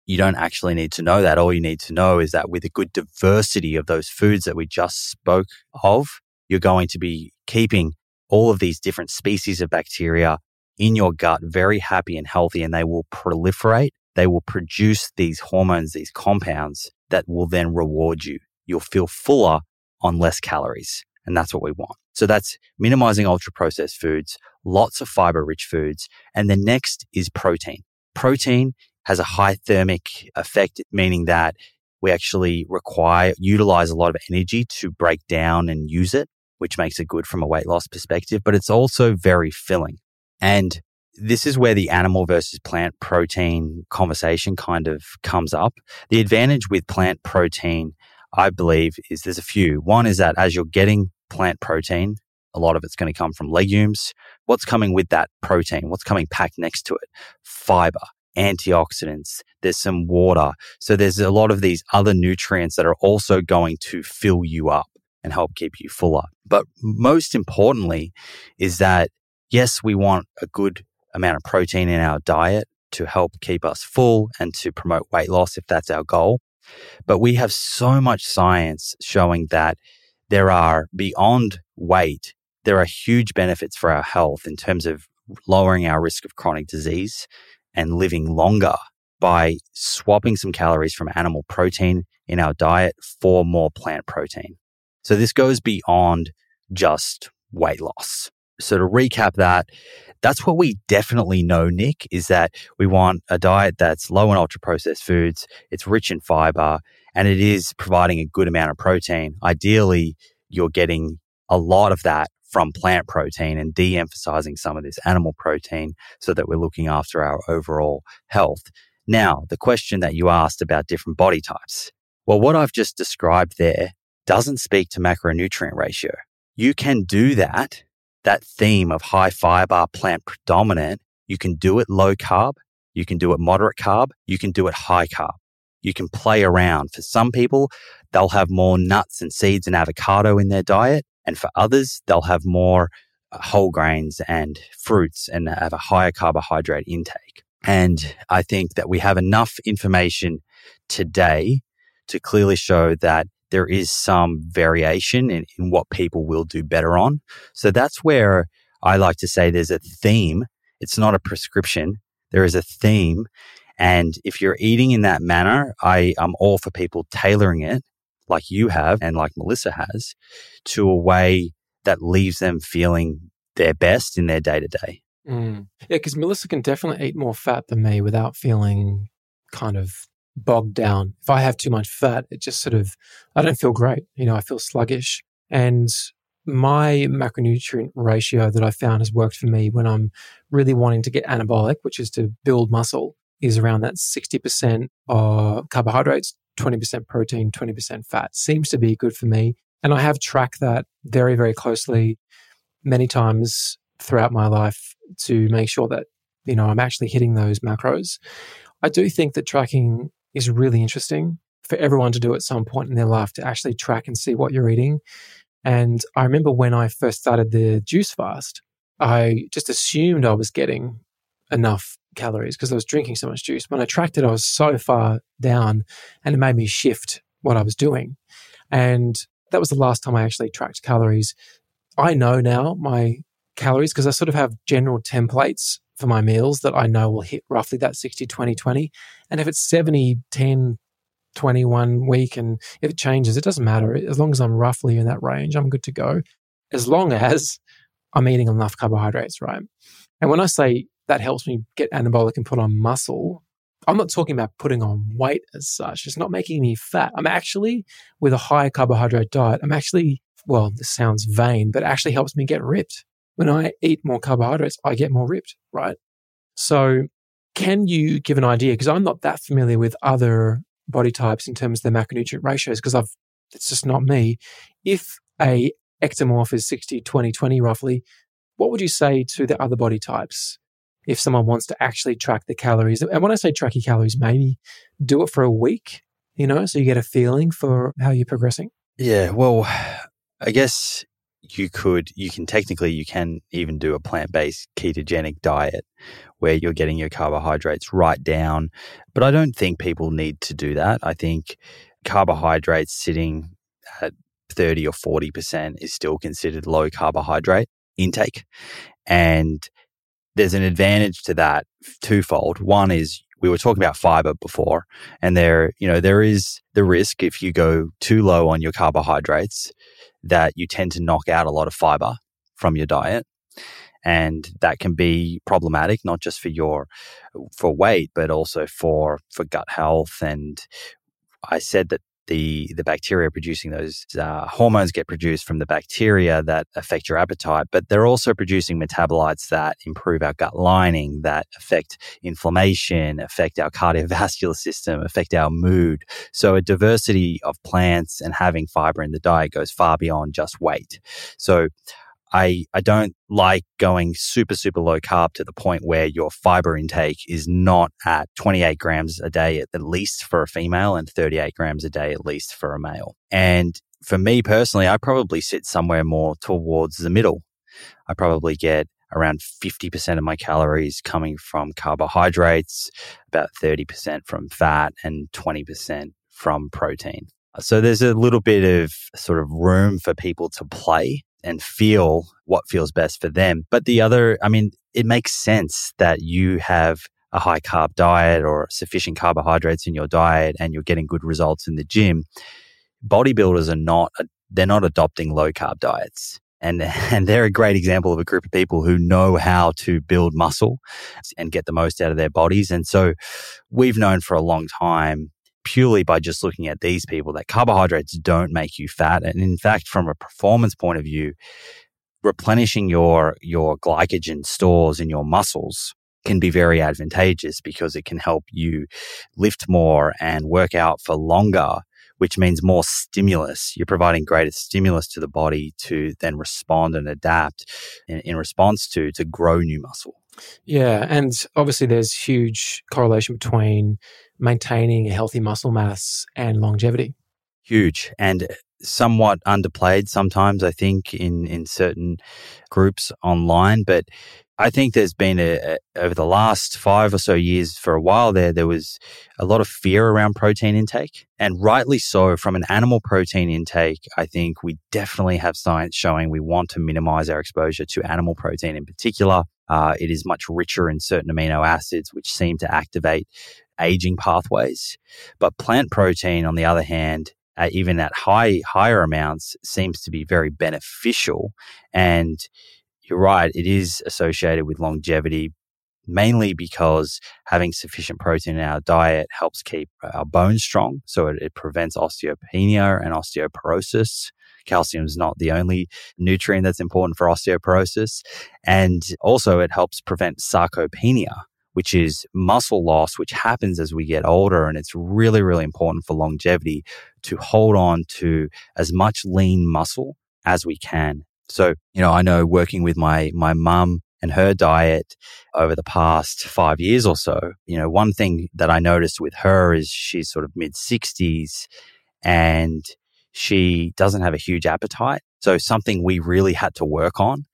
you don't actually need to know that. All you need to know is that with a good diversity of those foods that we just spoke of, you're going to be keeping all of these different species of bacteria in your gut very happy and healthy, and they will proliferate. They will produce these hormones, these compounds that will then reward you. You'll feel fuller on less calories. And that's what we want. So that's minimizing ultra processed foods, lots of fiber rich foods. And the next is protein. Protein has a high thermic effect, meaning that we actually require, utilize a lot of energy to break down and use it, which makes it good from a weight loss perspective, but it's also very filling. And this is where the animal versus plant protein conversation kind of comes up. The advantage with plant protein, I believe, is there's a few. One is that as you're getting plant protein, a lot of it's going to come from legumes. What's coming with that protein? What's coming packed next to it? Fiber, antioxidants, there's some water. So there's a lot of these other nutrients that are also going to fill you up and help keep you fuller. But most importantly is that yes, we want a good amount of protein in our diet to help keep us full and to promote weight loss if that's our goal. But we have so much science showing that there are beyond weight, there are huge benefits for our health in terms of lowering our risk of chronic disease and living longer by swapping some calories from animal protein in our diet for more plant protein. So this goes beyond just weight loss. So to recap that, that's what we definitely know, Nick, is that we want a diet that's low in ultra processed foods, it's rich in fiber, and it is providing a good amount of protein. Ideally, you're getting a lot of that from plant protein and de emphasizing some of this animal protein so that we're looking after our overall health. Now, the question that you asked about different body types. Well, what I've just described there doesn't speak to macronutrient ratio. You can do that that theme of high fiber, plant predominant, you can do it low carb, you can do it moderate carb, you can do it high carb. You can play around. For some people, they'll have more nuts and seeds and avocado in their diet. And for others, they'll have more uh, whole grains and fruits and have a higher carbohydrate intake. And I think that we have enough information today to clearly show that there is some variation in, in what people will do better on. So that's where I like to say there's a theme. It's not a prescription. There is a theme. And if you're eating in that manner, I am all for people tailoring it like you have and like Melissa has to a way that leaves them feeling their best in their day to day. Yeah, because Melissa can definitely eat more fat than me without feeling kind of bogged down. If I have too much fat, it just sort of, I don't feel great. You know, I feel sluggish. And my macronutrient ratio that I found has worked for me when I'm really wanting to get anabolic, which is to build muscle, is around that 60% of carbohydrates, 20% protein, 20% fat. Seems to be good for me. And I have tracked that very, very closely many times throughout my life to make sure that, you know, I'm actually hitting those macros. I do think that tracking is really interesting for everyone to do at some point in their life to actually track and see what you're eating. And I remember when I first started the juice fast, I just assumed I was getting enough calories because I was drinking so much juice. When I tracked it, I was so far down and it made me shift what I was doing. And that was the last time I actually tracked calories. I know now my calories because I sort of have general templates for my meals that I know will hit roughly that 60, 20, 20. And if it's 70, 10, 21 week, and if it changes, it doesn't matter. As long as I'm roughly in that range, I'm good to go. As long as I'm eating enough carbohydrates, right? And when I say that helps me get anabolic and put on muscle, I'm not talking about putting on weight as such. It's not making me fat. I'm actually, with a high carbohydrate diet, I'm actually, well, this sounds vain, but it actually helps me get ripped when I eat more carbohydrates, I get more ripped, right? So, can you give an idea? Because I'm not that familiar with other body types in terms of their macronutrient ratios, because I've it's just not me. If a ectomorph is 60, 20, 20 roughly, what would you say to the other body types if someone wants to actually track the calories? And when I say track your calories, maybe do it for a week you know, so you get a feeling for how you're progressing? Yeah, well, I guess you could, you can technically, you can even do a plant based ketogenic diet where you're getting your carbohydrates right down. But I don't think people need to do that. I think carbohydrates sitting at 30 or 40% is still considered low carbohydrate intake. And there's an advantage to that twofold. One is we were talking about fiber before and there, you know, there is the risk if you go too low on your carbohydrates that you tend to knock out a lot of fiber from your diet. And that can be problematic not just for your for weight but also for for gut health. And i said that the the bacteria producing those uh, hormones get produced from the bacteria that affect your appetite, but they're also producing metabolites that improve our gut lining, that affect inflammation, affect our cardiovascular system, affect our mood. So a diversity of plants and having fiber in the diet goes far beyond just weight. So I, I don't like going super, super low carb to the point where your fiber intake is not at 28 grams a day at least for a female and 38 grams a day at least for a male. And for me personally, I probably sit somewhere more towards the middle. I probably get around 50% of my calories coming from carbohydrates, about 30% from fat, and 20% from protein. So there's a little bit of sort of room for people to play and feel what feels best for them. But the other, I mean, it makes sense that you have a high carb diet or sufficient carbohydrates in your diet and you're getting good results in the gym. Bodybuilders are not, they're not adopting low carb diets. And, and they're a great example of a group of people who know how to build muscle and get the most out of their bodies. And so we've known for a long time purely by just looking at these people that carbohydrates don't make you fat. And in fact, from a performance point of view, replenishing your, your glycogen stores in your muscles can be very advantageous because it can help you lift more and work out for longer, which means more stimulus. You're providing greater stimulus to the body to then respond and adapt in, in response to to grow new muscle. Yeah, and obviously there's huge correlation between maintaining a healthy muscle mass and longevity. Huge and somewhat underplayed sometimes, I think, in, in certain groups online. But I think there's been a, a, over the last five or so years for a while there, there was a lot of fear around protein intake and rightly so from an animal protein intake. I think we definitely have science showing we want to minimize our exposure to animal protein in particular. Uh, it is much richer in certain amino acids, which seem to activate aging pathways. But plant protein, on the other hand, uh, even at high higher amounts, seems to be very beneficial. And you're right, it is associated with longevity, mainly because having sufficient protein in our diet helps keep our bones strong. So it, it prevents osteopenia and osteoporosis. Calcium is not the only nutrient that's important for osteoporosis. And also, it helps prevent sarcopenia, which is muscle loss, which happens as we get older. And it's really, really important for longevity to hold on to as much lean muscle as we can. So, you know, I know working with my, my mum and her diet over the past five years or so, you know, one thing that I noticed with her is she's sort of mid 60s and she doesn't have a huge appetite. So something we really had to work on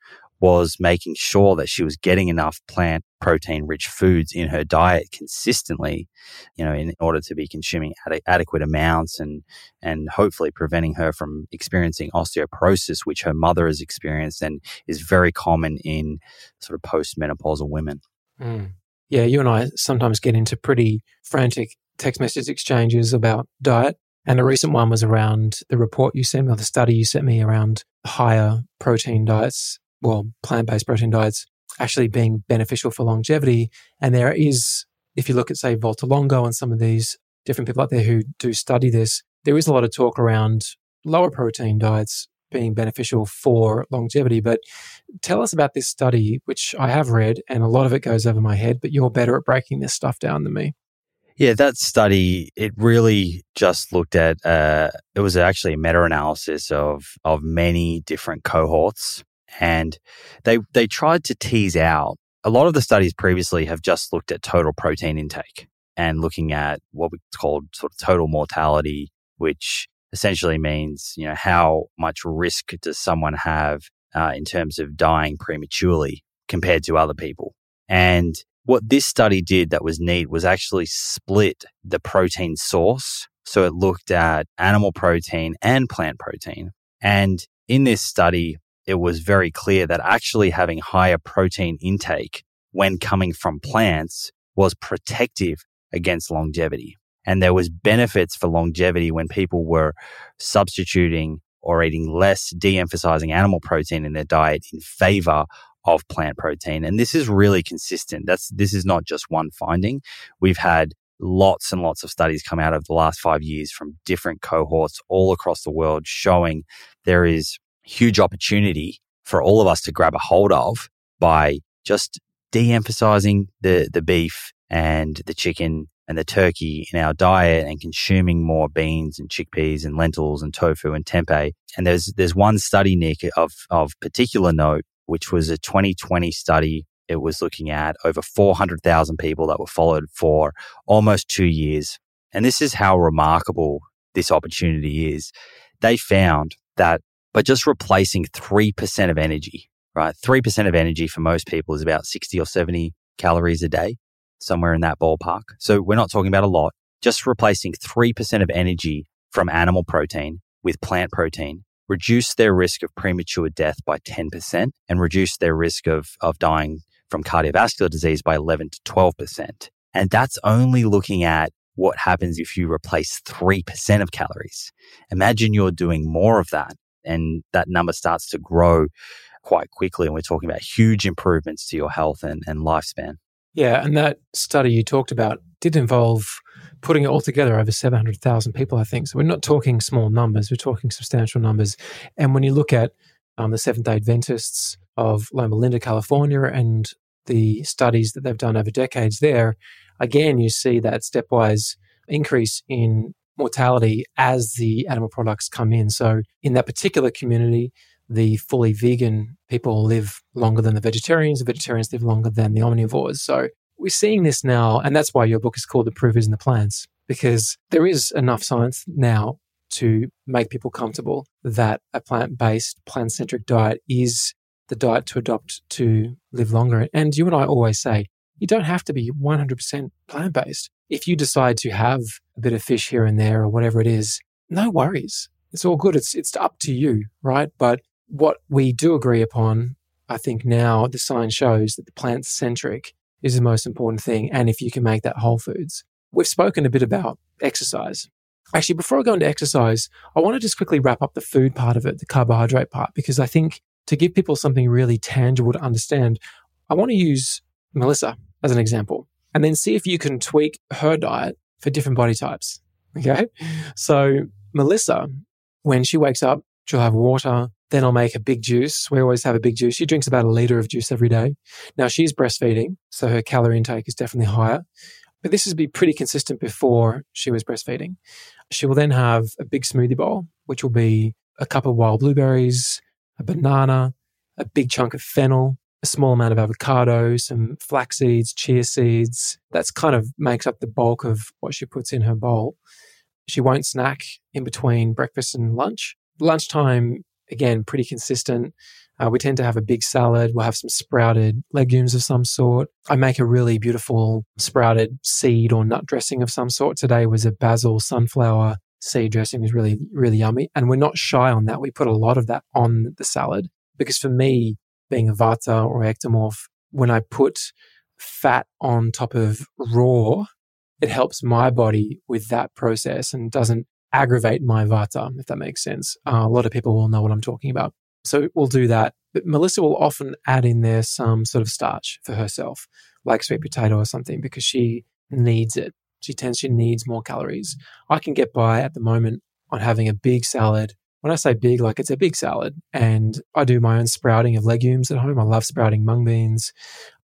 was making sure that she was getting enough plant protein rich foods in her diet consistently, you know, in order to be consuming ad- adequate amounts and, and hopefully preventing her from experiencing osteoporosis, which her mother has experienced and is very common in sort of postmenopausal women. Mm. Yeah, you and I sometimes get into pretty frantic text message exchanges about diet. And a recent one was around the report you sent me or the study you sent me around higher protein diets, well, plant based protein diets actually being beneficial for longevity. And there is, if you look at, say, Valter Longo and some of these different people out there who do study this, there is a lot of talk around lower protein diets being beneficial for longevity. But tell us about this study, which I have read, and a lot of it goes over my head, but you're better at breaking this stuff down than me. Yeah, that study it really just looked at. Uh, it was actually a meta-analysis of of many different cohorts, and they they tried to tease out. A lot of the studies previously have just looked at total protein intake, and looking at what we called sort of total mortality, which essentially means, you know, how much risk does someone have uh, in terms of dying prematurely compared to other people. And what this study did that was neat was actually split the protein source. So it looked at animal protein and plant protein. And in this study, it was very clear that actually having higher protein intake when coming from plants was protective against longevity. And there was benefits for longevity when people were substituting or eating less, de-emphasizing animal protein in their diet in favor of plant protein. And this is really consistent. That's this is not just one finding. We've had lots and lots of studies come out of the last five years from different cohorts all across the world showing there is huge opportunity for all of us to grab a hold of by just de-emphasizing the the beef and the chicken and the turkey in our diet and consuming more beans and chickpeas and lentils and tofu and tempeh. And there's there's one study, Nick, of of particular note, which was a 2020 study. It was looking at over 400,000 people that were followed for almost two years. And this is how remarkable this opportunity is. They found that by just replacing 3% of energy, right? 3% of energy for most people is about 60 or 70 calories a day somewhere in that ballpark. So we're not talking about a lot. Just replacing 3% of energy from animal protein with plant protein reduce their risk of premature death by 10% and reduce their risk of, of dying from cardiovascular disease by 11 to 12%. And that's only looking at what happens if you replace 3% of calories. Imagine you're doing more of that and that number starts to grow quite quickly. And we're talking about huge improvements to your health and, and lifespan. Yeah, and that study you talked about did involve putting it all together over 700,000 people, I think. So we're not talking small numbers, we're talking substantial numbers. And when you look at um, the Seventh day Adventists of Loma Linda, California, and the studies that they've done over decades there, again, you see that stepwise increase in mortality as the animal products come in. So in that particular community, the fully vegan people live longer than the vegetarians, the vegetarians live longer than the omnivores. So we're seeing this now, and that's why your book is called The Proof is in the Plants, because there is enough science now to make people comfortable that a plant based, plant centric diet is the diet to adopt to live longer. And you and I always say, you don't have to be 100% plant based. If you decide to have a bit of fish here and there or whatever it is, no worries. It's all good. It's, it's up to you, right? But what we do agree upon, I think now the science shows that the plant centric is the most important thing. And if you can make that whole foods, we've spoken a bit about exercise. Actually, before I go into exercise, I want to just quickly wrap up the food part of it, the carbohydrate part, because I think to give people something really tangible to understand, I want to use Melissa as an example and then see if you can tweak her diet for different body types. Okay. So Melissa, when she wakes up, she'll have water, then I'll make a big juice. We always have a big juice. She drinks about a liter of juice every day. Now she's breastfeeding, so her calorie intake is definitely higher. But this has been pretty consistent before she was breastfeeding. She will then have a big smoothie bowl, which will be a cup of wild blueberries, a banana, a big chunk of fennel, a small amount of avocado, some flax seeds, chia seeds. That's kind of makes up the bulk of what she puts in her bowl. She won't snack in between breakfast and lunch. Lunchtime again, pretty consistent. Uh, we tend to have a big salad. We'll have some sprouted legumes of some sort. I make a really beautiful sprouted seed or nut dressing of some sort. Today was a basil sunflower seed dressing. It was really, really yummy. And we're not shy on that. We put a lot of that on the salad because for me, being a vata or ectomorph, when I put fat on top of raw, it helps my body with that process and doesn't aggravate my vata, if that makes sense. Uh, a lot of people will know what I'm talking about. So we'll do that. But Melissa will often add in there some sort of starch for herself, like sweet potato or something, because she needs it. She tends, she needs more calories. I can get by at the moment on having a big salad. When I say big, like it's a big salad. And I do my own sprouting of legumes at home. I love sprouting mung beans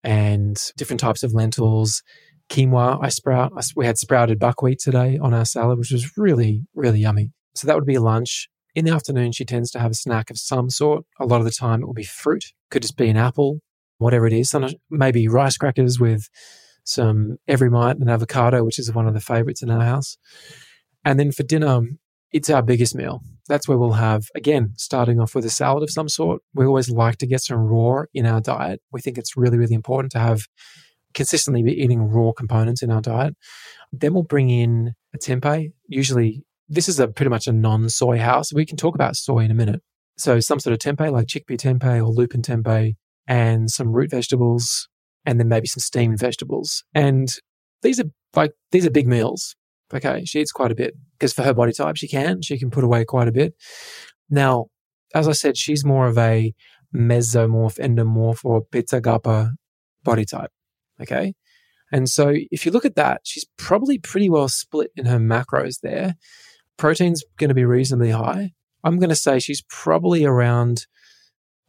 and different types of lentils quinoa I sprout. We had sprouted buckwheat today on our salad, which was really, really yummy. So that would be lunch. In the afternoon, she tends to have a snack of some sort. A lot of the time, it will be fruit. Could just be an apple, whatever it is. Sometimes maybe rice crackers with some Everymite and avocado, which is one of the favorites in our house. And then for dinner, it's our biggest meal. That's where we'll have, again, starting off with a salad of some sort. We always like to get some raw in our diet. We think it's really, really important to have consistently be eating raw components in our diet. Then we'll bring in a tempeh. Usually, this is a pretty much a non soy house. We can talk about soy in a minute. So, some sort of tempeh like chickpea tempeh or lupin tempeh, and some root vegetables, and then maybe some steamed vegetables. And these are like, these are big meals. Okay. She eats quite a bit because for her body type, she can, she can put away quite a bit. Now, as I said, she's more of a mesomorph, endomorph, or pitta kappa body type. Okay. And so if you look at that, she's probably pretty well split in her macros there. Protein's going to be reasonably high. I'm going to say she's probably around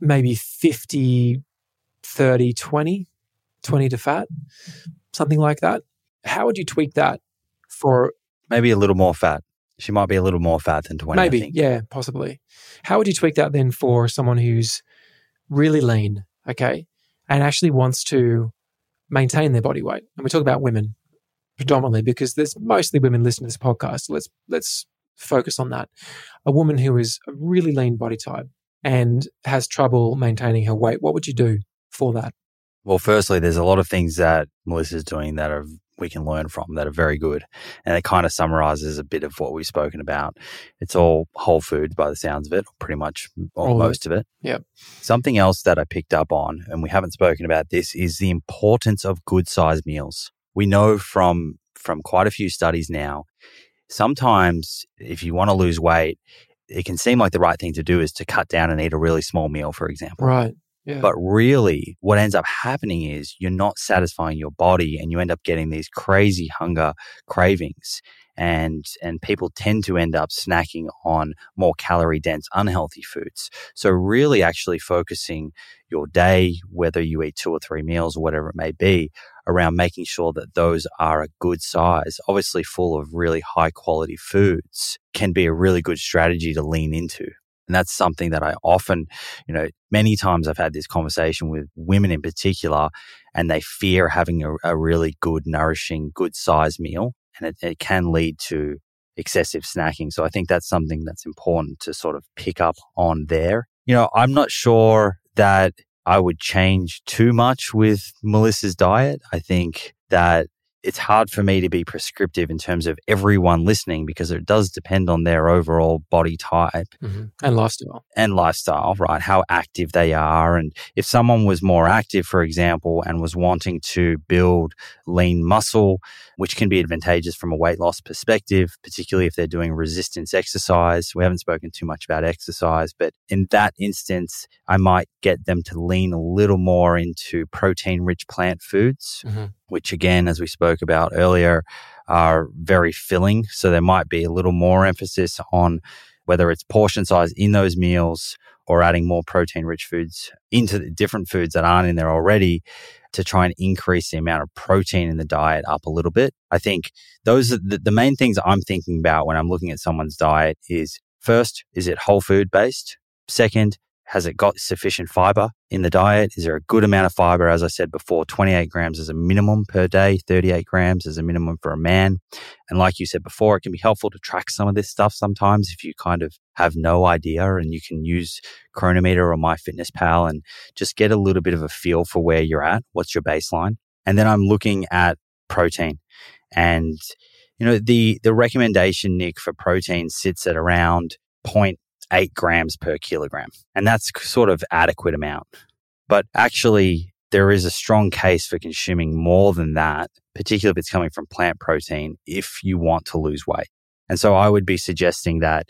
maybe 50, 30, 20, 20 to fat, something like that. How would you tweak that for maybe a little more fat? She might be a little more fat than 20. Maybe, yeah, possibly. How would you tweak that then for someone who's really lean, okay, and actually wants to maintain their body weight. And we talk about women predominantly because there's mostly women listening to this podcast. So let's let's focus on that. A woman who is a really lean body type and has trouble maintaining her weight, what would you do for that? Well, firstly, there's a lot of things that Melissa's doing that are we can learn from that are very good. And it kind of summarizes a bit of what we've spoken about. It's all whole foods by the sounds of it, pretty much all most of it. Yeah. Something else that I picked up on, and we haven't spoken about this, is the importance of good sized meals. We know from from quite a few studies now, sometimes if you want to lose weight, it can seem like the right thing to do is to cut down and eat a really small meal, for example. Right. But really, what ends up happening is you're not satisfying your body and you end up getting these crazy hunger cravings. And, and people tend to end up snacking on more calorie dense, unhealthy foods. So, really, actually focusing your day, whether you eat two or three meals or whatever it may be, around making sure that those are a good size, obviously full of really high quality foods, can be a really good strategy to lean into. And that's something that I often, you know, many times I've had this conversation with women in particular, and they fear having a, a really good, nourishing, good size meal. And it, it can lead to excessive snacking. So I think that's something that's important to sort of pick up on there. You know, I'm not sure that I would change too much with Melissa's diet. I think that it's hard for me to be prescriptive in terms of everyone listening because it does depend on their overall body type mm-hmm. and lifestyle. And lifestyle, right? How active they are. And if someone was more active, for example, and was wanting to build lean muscle, which can be advantageous from a weight loss perspective, particularly if they're doing resistance exercise. We haven't spoken too much about exercise, but in that instance, I might get them to lean a little more into protein rich plant foods. Mm-hmm which again, as we spoke about earlier, are very filling. So there might be a little more emphasis on whether it's portion size in those meals or adding more protein rich foods into the different foods that aren't in there already to try and increase the amount of protein in the diet up a little bit. I think those are the, the main things I'm thinking about when I'm looking at someone's diet is first, is it whole food based? Second, has it got sufficient fiber in the diet? Is there a good amount of fiber? As I said before, 28 grams is a minimum per day, 38 grams is a minimum for a man. And like you said before, it can be helpful to track some of this stuff sometimes if you kind of have no idea and you can use Cronometer or MyFitnessPal and just get a little bit of a feel for where you're at. What's your baseline? And then I'm looking at protein and you know the the recommendation nick for protein sits at around point eight grams per kilogram. And that's sort of adequate amount. But actually, there is a strong case for consuming more than that, particularly if it's coming from plant protein, if you want to lose weight. And so I would be suggesting that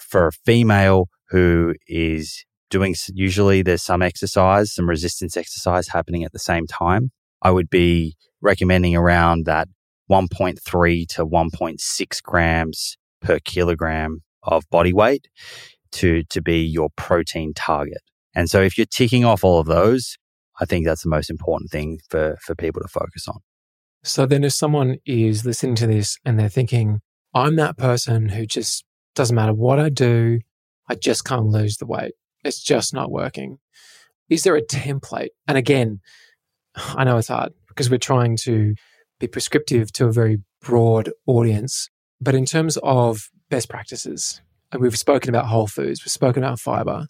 for a female who is doing, usually there's some exercise, some resistance exercise happening at the same time, I would be recommending around that 1.3 to 1.6 grams per kilogram of body weight to, to be your protein target. And so if you're ticking off all of those, I think that's the most important thing for, for people to focus on. So then if someone is listening to this and they're thinking, I'm that person who just doesn't matter what I do, I just can't lose the weight. It's just not working. Is there a template? And again, I know it's hard because we're trying to be prescriptive to a very broad audience. But in terms of best practices, and we've spoken about whole foods, we've spoken about fiber,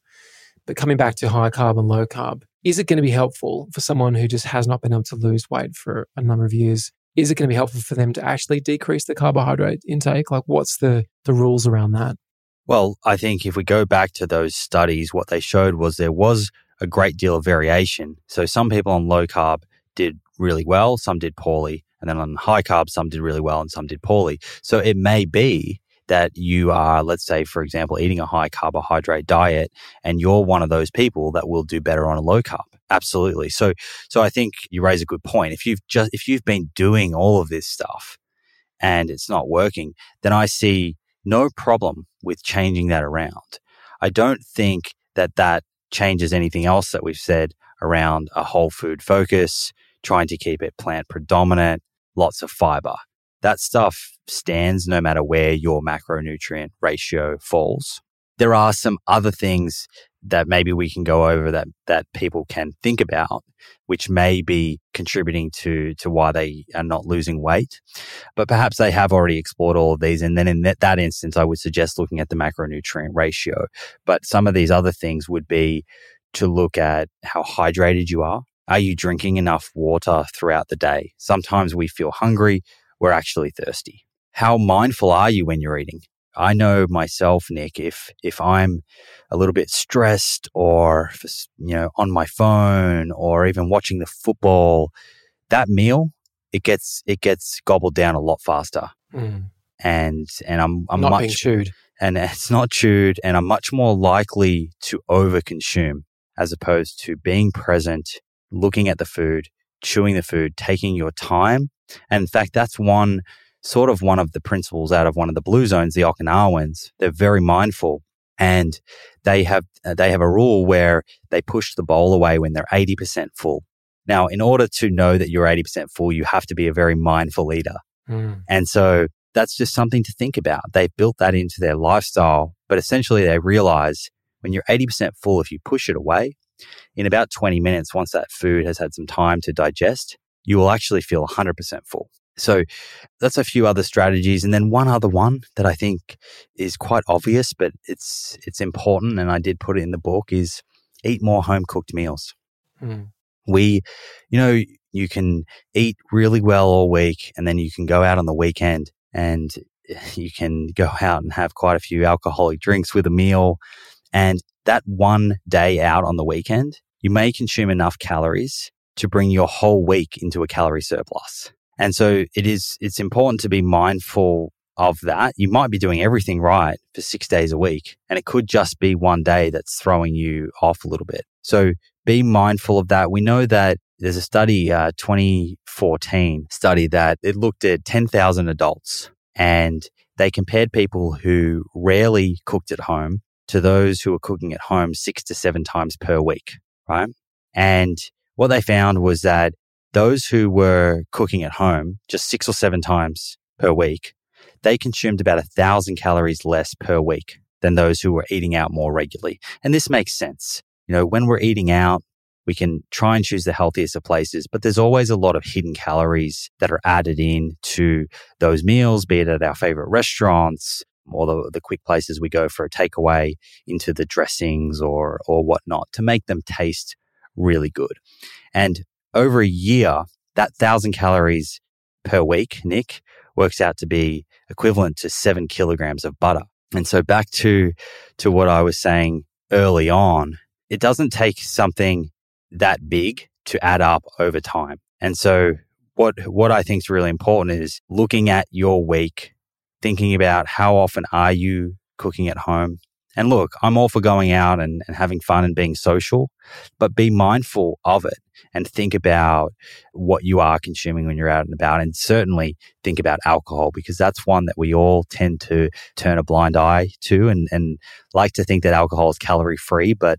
but coming back to high carb and low carb, is it going to be helpful for someone who just has not been able to lose weight for a number of years? Is it going to be helpful for them to actually decrease the carbohydrate intake? Like, what's the, the rules around that? Well, I think if we go back to those studies, what they showed was there was a great deal of variation. So some people on low carb did really well, some did poorly. And then on high carb, some did really well and some did poorly. So it may be that you are, let's say, for example, eating a high carbohydrate diet and you're one of those people that will do better on a low carb. Absolutely. So, so I think you raise a good point. If you've just, if you've been doing all of this stuff and it's not working, then I see no problem with changing that around. I don't think that that changes anything else that we've said around a whole food focus, trying to keep it plant predominant, lots of fiber. That stuff stands no matter where your macronutrient ratio falls. There are some other things that maybe we can go over that that people can think about which may be contributing to to why they are not losing weight. But perhaps they have already explored all of these and then in that, that instance i would suggest looking at the macronutrient ratio. But some of these other things would be to look at how hydrated you are. Are you drinking enough water throughout the day? Sometimes we feel hungry we're actually thirsty how mindful are you when you're eating I know myself, Nick, if, if I'm a little bit stressed or, you know, on my phone or even watching the football, that meal, it gets, it gets gobbled down a lot faster. Mm. And, and I'm, I'm not much, being chewed. And it's not chewed and I'm much more likely to overconsume as opposed to being present, looking at the food, chewing the food, taking your time. And in fact, that's one sort of one of the principles out of one of the blue zones, the Okinawans. They're very mindful and they have, uh, they have a rule where they push the bowl away when they're 80% full. Now, in order to know that you're 80% full, you have to be a very mindful eater. Mm. And so that's just something to think about. They've built that into their lifestyle, but essentially they realize when you're 80% full, if you push it away, in about 20 minutes, once that food has had some time to digest, you will actually feel 100% full. So that's a few other strategies. And then one other one that I think is quite obvious, but it's, it's important. And I did put it in the book is eat more home cooked meals. Mm. We, you know, you can eat really well all week and then you can go out on the weekend and you can go out and have quite a few alcoholic drinks with a meal. And that one day out on the weekend, you may consume enough calories to bring your whole week into a calorie surplus. And so it is, it's important to be mindful of that. You might be doing everything right for six days a week, and it could just be one day that's throwing you off a little bit. So be mindful of that. We know that there's a study, uh, 2014 study that it looked at 10,000 adults and they compared people who rarely cooked at home to those who were cooking at home six to seven times per week, right? And what they found was that those who were cooking at home just six or seven times per week, they consumed about a thousand calories less per week than those who were eating out more regularly. And this makes sense. You know, when we're eating out, we can try and choose the healthiest of places, but there's always a lot of hidden calories that are added in to those meals, be it at our favorite restaurants or the, the quick places we go for a takeaway into the dressings or, or whatnot to make them taste really good. And over a year, that thousand calories per week, Nick, works out to be equivalent to seven kilograms of butter. And so back to, to what I was saying early on, it doesn't take something that big to add up over time. And so what, what I think is really important is looking at your week, thinking about how often are you cooking at home? And look, I'm all for going out and, and having fun and being social, but be mindful of it and think about what you are consuming when you're out and about. And certainly think about alcohol because that's one that we all tend to turn a blind eye to and, and like to think that alcohol is calorie free, but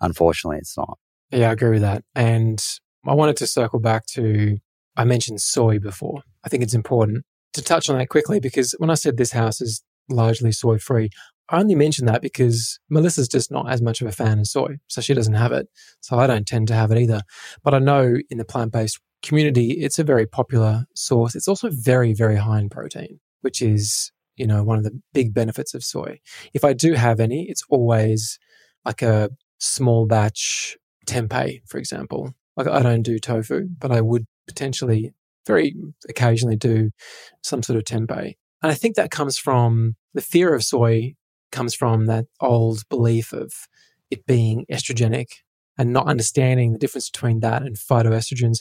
unfortunately it's not. Yeah, I agree with that. And I wanted to circle back to, I mentioned soy before. I think it's important to touch on that quickly because when I said this house is largely soy free, I only mention that because Melissa's just not as much of a fan of soy, so she doesn't have it. So I don't tend to have it either. But I know in the plant based community, it's a very popular source. It's also very, very high in protein, which is, you know, one of the big benefits of soy. If I do have any, it's always like a small batch tempeh, for example. Like I don't do tofu, but I would potentially very occasionally do some sort of tempeh. And I think that comes from the fear of soy comes from that old belief of it being estrogenic and not understanding the difference between that and phytoestrogens.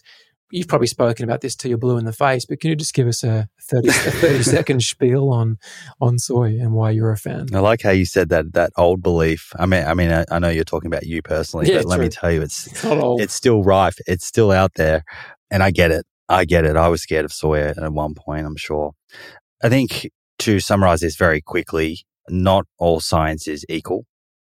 You've probably spoken about this till you're blue in the face, but can you just give us a 30, a 30 second spiel on on soy and why you're a fan? I like how you said that that old belief. I mean, I mean, I, I know you're talking about you personally, Yeah, but let me tell you, it's It's not old. it's still rife. It's still out there, and I get it. I get it. I was scared of soy at one point. I'm sure. I think to summarize this very quickly, not all science is equal.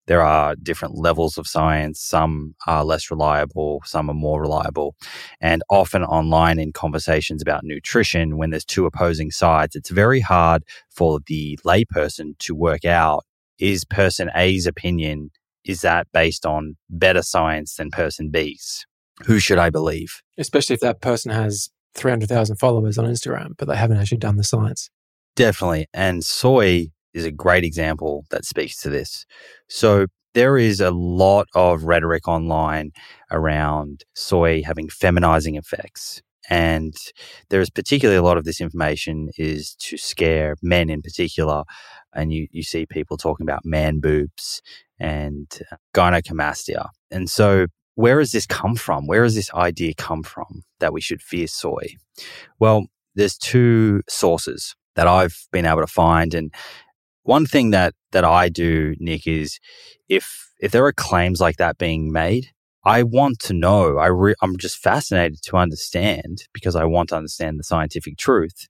There are different levels of science. Some are less reliable, some are more reliable. And often online in conversations about nutrition, when there's two opposing sides, it's very hard for the layperson to work out is person A's opinion, is that based on better science than person B's? Who should I believe? Especially if that person has 300,000 followers on Instagram, but they haven't actually done the science. Definitely. And soy is a great example that speaks to this. So there is a lot of rhetoric online around soy having feminizing effects. And there's particularly a lot of this information is to scare men in particular. And you, you see people talking about man boobs and uh, gynecomastia. And so where has this come from? Where has this idea come from that we should fear soy? Well, there's two sources that I've been able to find. And one thing that that I do, Nick, is if if there are claims like that being made, I want to know. I re- I'm just fascinated to understand because I want to understand the scientific truth.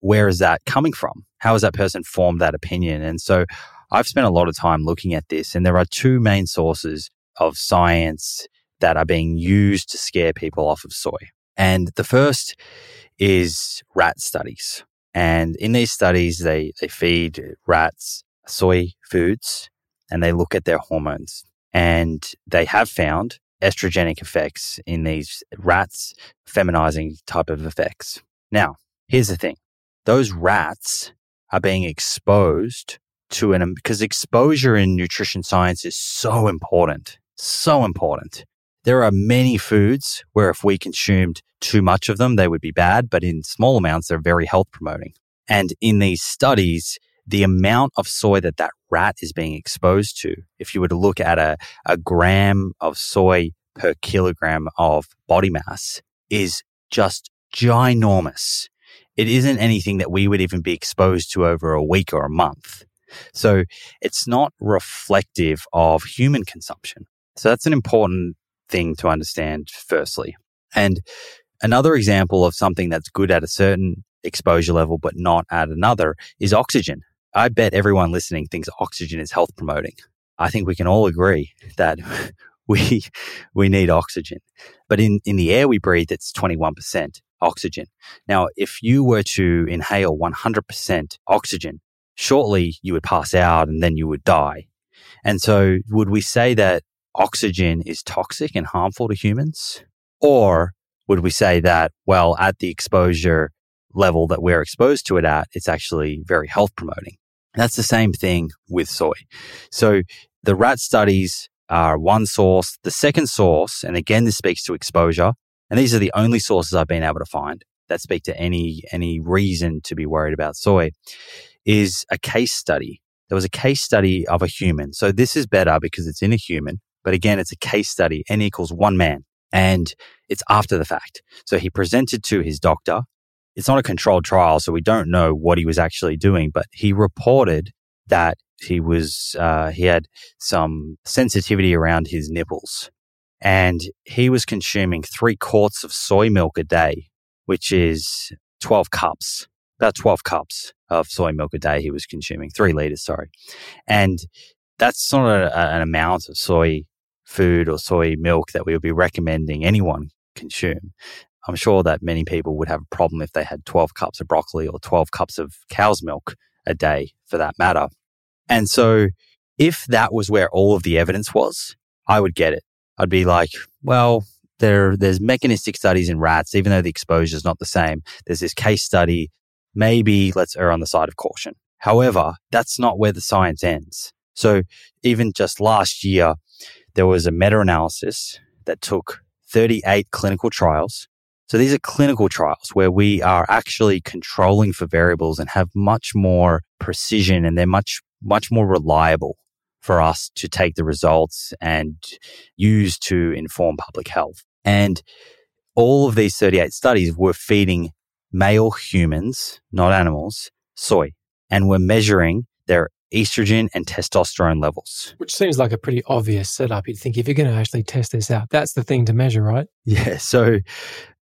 Where is that coming from? How has that person formed that opinion? And so I've spent a lot of time looking at this, and there are two main sources of science that are being used to scare people off of soy. And the first is rat studies. And in these studies, they, they feed rats soy foods and they look at their hormones. And they have found estrogenic effects in these rats, feminizing type of effects. Now, here's the thing those rats are being exposed to an, because exposure in nutrition science is so important, so important. There are many foods where if we consumed too much of them, they would be bad, but in small amounts, they're very health promoting. And in these studies, the amount of soy that that rat is being exposed to, if you were to look at a, a gram of soy per kilogram of body mass, is just ginormous. It isn't anything that we would even be exposed to over a week or a month. So it's not reflective of human consumption. So that's an important thing to understand, firstly. And another example of something that's good at a certain exposure level, but not at another is oxygen. I bet everyone listening thinks oxygen is health promoting. I think we can all agree that we, we need oxygen. But in, in the air we breathe, it's 21% oxygen. Now, if you were to inhale 100% oxygen, shortly you would pass out and then you would die. And so would we say that oxygen is toxic and harmful to humans? Or would we say that, well, at the exposure level that we're exposed to it at, it's actually very health promoting? That's the same thing with soy. So the rat studies are one source. The second source, and again, this speaks to exposure, and these are the only sources I've been able to find that speak to any, any reason to be worried about soy, is a case study. There was a case study of a human. So this is better because it's in a human, but again, it's a case study. N equals one man and it's after the fact. So he presented to his doctor. It's not a controlled trial, so we don't know what he was actually doing, but he reported that he was, uh, he had some sensitivity around his nipples and he was consuming three quarts of soy milk a day, which is 12 cups, about 12 cups of soy milk a day he was consuming, three liters, sorry. And that's not a, an amount of soy food or soy milk that we would be recommending anyone consume. I'm sure that many people would have a problem if they had 12 cups of broccoli or 12 cups of cow's milk a day for that matter. And so if that was where all of the evidence was, I would get it. I'd be like, well, there, there's mechanistic studies in rats, even though the exposure is not the same. There's this case study. Maybe let's err on the side of caution. However, that's not where the science ends. So even just last year, there was a meta analysis that took 38 clinical trials. So these are clinical trials where we are actually controlling for variables and have much more precision and they're much, much more reliable for us to take the results and use to inform public health. And all of these 38 studies were feeding male humans, not animals, soy, and were measuring their estrogen and testosterone levels. Which seems like a pretty obvious setup. You'd think if you're going to actually test this out, that's the thing to measure, right? Yeah. So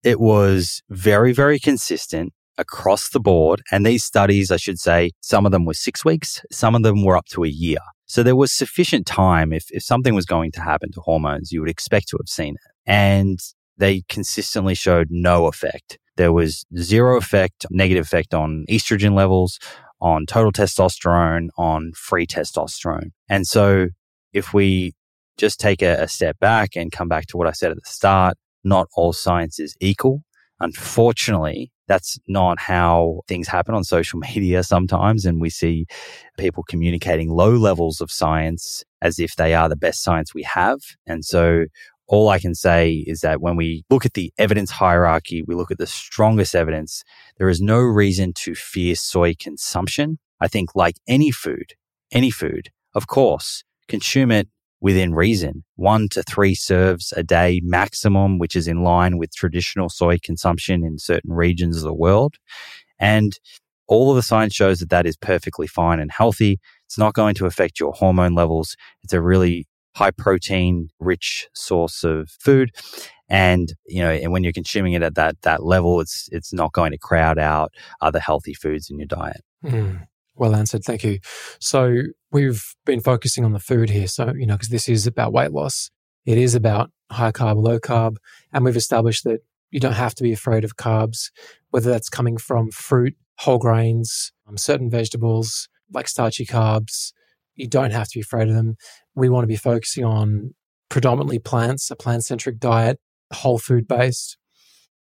it was very, very consistent across the board. And these studies, I should say, some of them were six weeks, some of them were up to a year. So there was sufficient time. If, if something was going to happen to hormones, you would expect to have seen it. And they consistently showed no effect. There was zero effect, negative effect on estrogen levels, on total testosterone, on free testosterone. And so if we just take a, a step back and come back to what I said at the start, not all science is equal. Unfortunately, that's not how things happen on social media sometimes. And we see people communicating low levels of science as if they are the best science we have. And so all I can say is that when we look at the evidence hierarchy, we look at the strongest evidence, there is no reason to fear soy consumption. I think like any food, any food, of course, consume it within reason. One to three serves a day maximum, which is in line with traditional soy consumption in certain regions of the world. And all of the science shows that that is perfectly fine and healthy. It's not going to affect your hormone levels. It's a really high protein rich source of food. And, you know, and when you're consuming it at that, that level, it's, it's not going to crowd out other healthy foods in your diet. Mm, well answered. Thank you. So we've been focusing on the food here. So, you know, because this is about weight loss, it is about high carb, low carb. And we've established that you don't have to be afraid of carbs, whether that's coming from fruit, whole grains, um, certain vegetables like starchy carbs. You don't have to be afraid of them. We want to be focusing on predominantly plants, a plant centric diet, whole food based.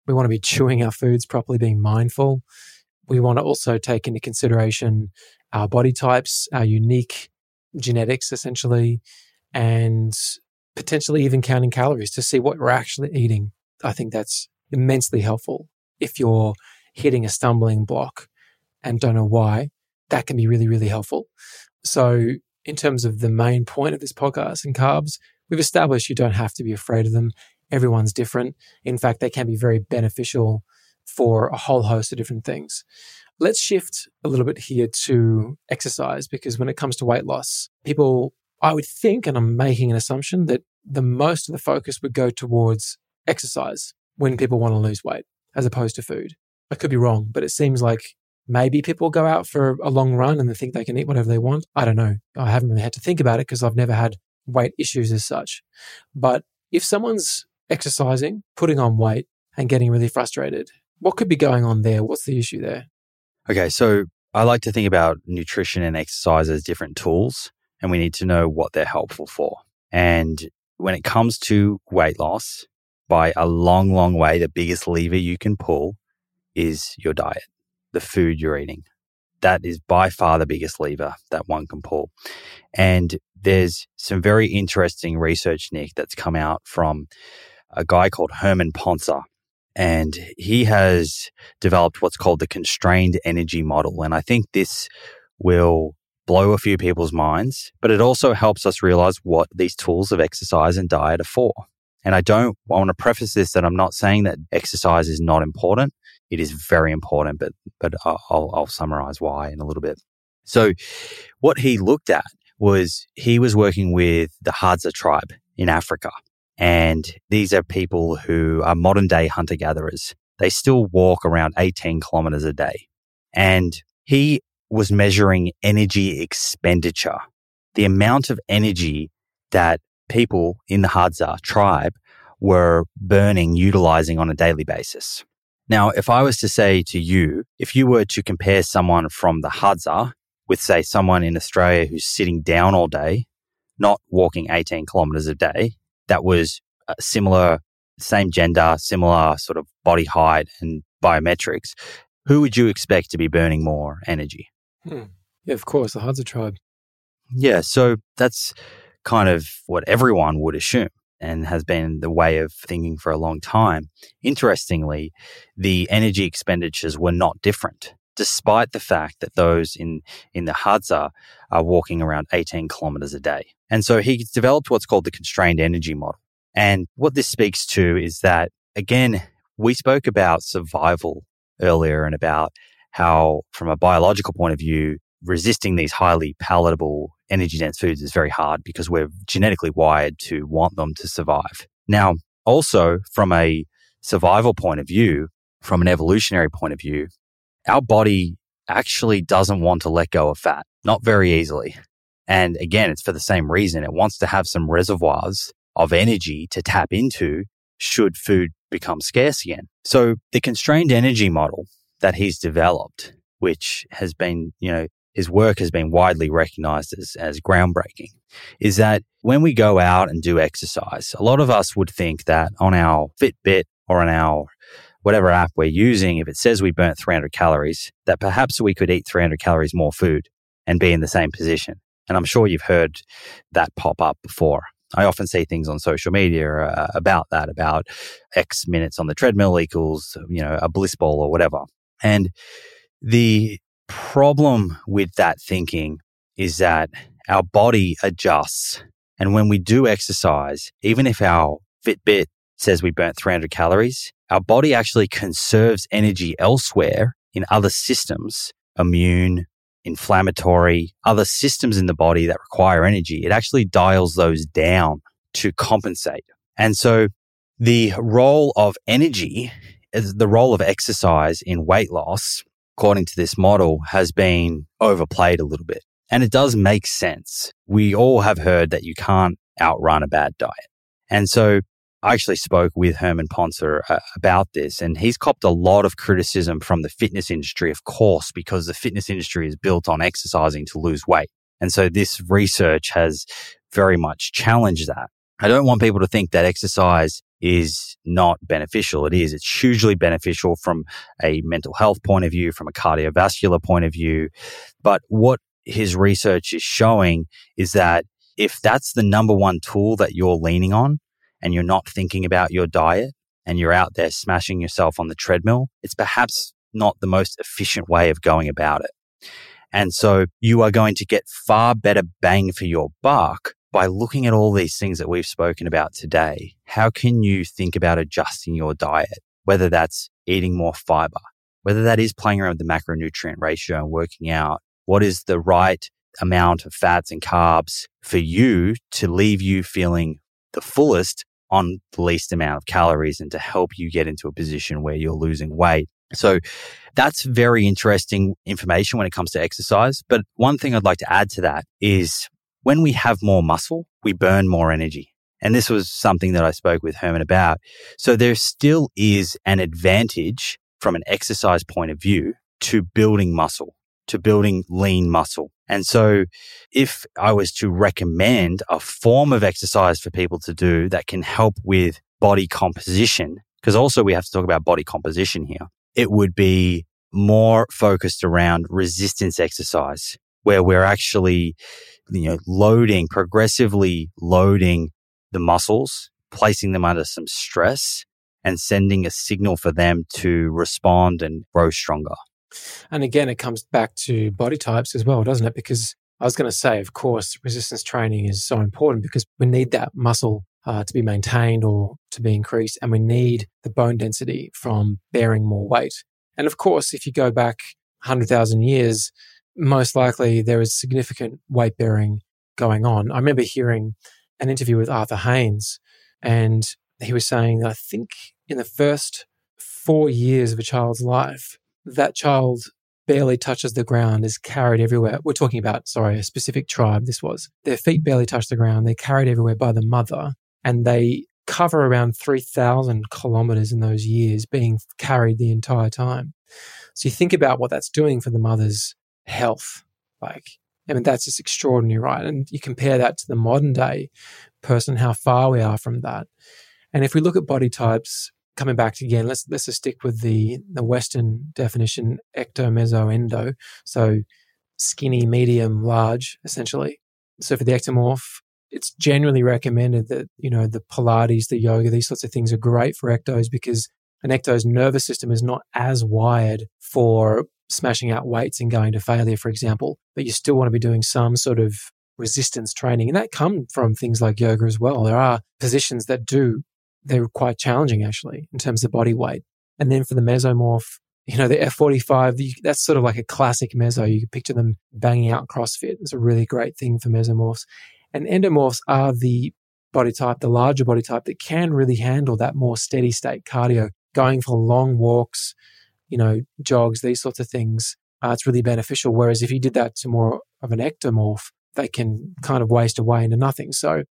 We want to be chewing our foods properly, being mindful. We want to also take into consideration our body types, our unique genetics, essentially, and potentially even counting calories to see what we're actually eating. I think that's immensely helpful. If you're hitting a stumbling block and don't know why, that can be really, really helpful. So, in terms of the main point of this podcast and carbs, we've established you don't have to be afraid of them. Everyone's different. In fact, they can be very beneficial for a whole host of different things. Let's shift a little bit here to exercise because when it comes to weight loss, people, I would think, and I'm making an assumption that the most of the focus would go towards exercise when people want to lose weight as opposed to food. I could be wrong, but it seems like maybe people go out for a long run and they think they can eat whatever they want. I don't know. I haven't really had to think about it because I've never had weight issues as such. But if someone's exercising, putting on weight, and getting really frustrated, what could be going on there? What's the issue there? Okay, so I like to think about nutrition and exercise as different tools, and we need to know what they're helpful for. And when it comes to weight loss, by a long, long way, the biggest lever you can pull is your diet, the food you're eating. That is by far the biggest lever that one can pull. And there's some very interesting research, Nick, that's come out from a guy called Herman Pontzer. And he has developed what's called the constrained energy model. And I think this will blow a few people's minds, but it also helps us realize what these tools of exercise and diet are for. And I don't I want to preface this that I'm not saying that exercise is not important. It is very important, but but I'll, I'll summarize why in a little bit. So, what he looked at was he was working with the Hadza tribe in Africa, and these are people who are modern day hunter gatherers. They still walk around 18 kilometers a day. And he was measuring energy expenditure, the amount of energy that people in the Hadza tribe were burning, utilizing on a daily basis. Now, if I was to say to you, if you were to compare someone from the Hadza with, say, someone in Australia who's sitting down all day, not walking 18 kilometers a day, that was a similar same gender, similar sort of body height and biometrics, who would you expect to be burning more energy? Hmm. Yeah, of course, the Hadza tribe. Yeah, so that's kind of what everyone would assume and has been the way of thinking for a long time. Interestingly, the energy expenditures were not different, despite the fact that those in, in the Hadza are walking around 18 kilometers a day. And so he developed what's called the constrained energy model. And what this speaks to is that, again, we spoke about survival earlier and about how, from a biological point of view, resisting these highly palatable, energy dense foods is very hard because we're genetically wired to want them to survive. Now, also from a survival point of view, from an evolutionary point of view, our body actually doesn't want to let go of fat, not very easily. And again, it's for the same reason. It wants to have some reservoirs of energy to tap into should food become scarce again. So the constrained energy model that he's developed, which has been, you know, his work has been widely recognized as, as groundbreaking, is that when we go out and do exercise, a lot of us would think that on our Fitbit or on our whatever app we're using, if it says we burnt 300 calories, that perhaps we could eat 300 calories more food and be in the same position. And I'm sure you've heard that pop up before. I often see things on social media uh, about that, about X minutes on the treadmill equals, you know, a bliss ball or whatever. And the problem with that thinking is that our body adjusts. And when we do exercise, even if our Fitbit says we burnt 300 calories, our body actually conserves energy elsewhere in other systems, immune, inflammatory, other systems in the body that require energy. It actually dials those down to compensate. And so the role of energy, the role of exercise in weight loss according to this model, has been overplayed a little bit. And it does make sense. We all have heard that you can't outrun a bad diet. And so I actually spoke with Herman Pontzer uh, about this, and he's copped a lot of criticism from the fitness industry, of course, because the fitness industry is built on exercising to lose weight. And so this research has very much challenged that. I don't want people to think that exercise is not beneficial. It is. It's hugely beneficial from a mental health point of view, from a cardiovascular point of view. But what his research is showing is that if that's the number one tool that you're leaning on and you're not thinking about your diet and you're out there smashing yourself on the treadmill, it's perhaps not the most efficient way of going about it. And so you are going to get far better bang for your buck by looking at all these things that we've spoken about today, how can you think about adjusting your diet? Whether that's eating more fiber, whether that is playing around with the macronutrient ratio and working out what is the right amount of fats and carbs for you to leave you feeling the fullest on the least amount of calories and to help you get into a position where you're losing weight. So that's very interesting information when it comes to exercise. But one thing I'd like to add to that is when we have more muscle, we burn more energy. And this was something that I spoke with Herman about. So there still is an advantage from an exercise point of view to building muscle, to building lean muscle. And so if I was to recommend a form of exercise for people to do that can help with body composition, because also we have to talk about body composition here, it would be more focused around resistance exercise where we're actually you know, loading, progressively loading the muscles, placing them under some stress and sending a signal for them to respond and grow stronger. And again, it comes back to body types as well, doesn't it? Because I was going to say, of course, resistance training is so important because we need that muscle uh, to be maintained or to be increased, and we need the bone density from bearing more weight. And of course, if you go back 100,000 years, most likely there is significant weight bearing going on. I remember hearing an interview with Arthur Haines, and he was saying that I think in the first four years of a child's life, that child barely touches the ground, is carried everywhere. We're talking about, sorry, a specific tribe this was. Their feet barely touch the ground, they're carried everywhere by the mother, and they cover around 3,000 kilometers in those years, being carried the entire time. So you think about what that's doing for the mother's health. Like, I mean, that's just extraordinary, right? And you compare that to the modern day person, how far we are from that. And if we look at body types, coming back again, let's let's just stick with the the Western definition: ecto, meso, endo. So skinny, medium, large, essentially. So for the ectomorph, it's generally recommended that you know the Pilates, the yoga, these sorts of things are great for ectos because an ecto's nervous system is not as wired for smashing out weights and going to failure, for example. But you still want to be doing some sort of resistance training, and that comes from things like yoga as well. There are positions that do they're quite challenging actually in terms of body weight. And then for the mesomorph, you know, the F45, that's sort of like a classic meso. You can picture them banging out CrossFit. It's a really great thing for mesomorphs. And endomorphs are the body type, the larger body type that can really handle that more steady state cardio, going for long walks, you know, jogs, these sorts of things. Uh, it's really beneficial. Whereas if you did that to more of an ectomorph, they can kind of waste away into nothing. So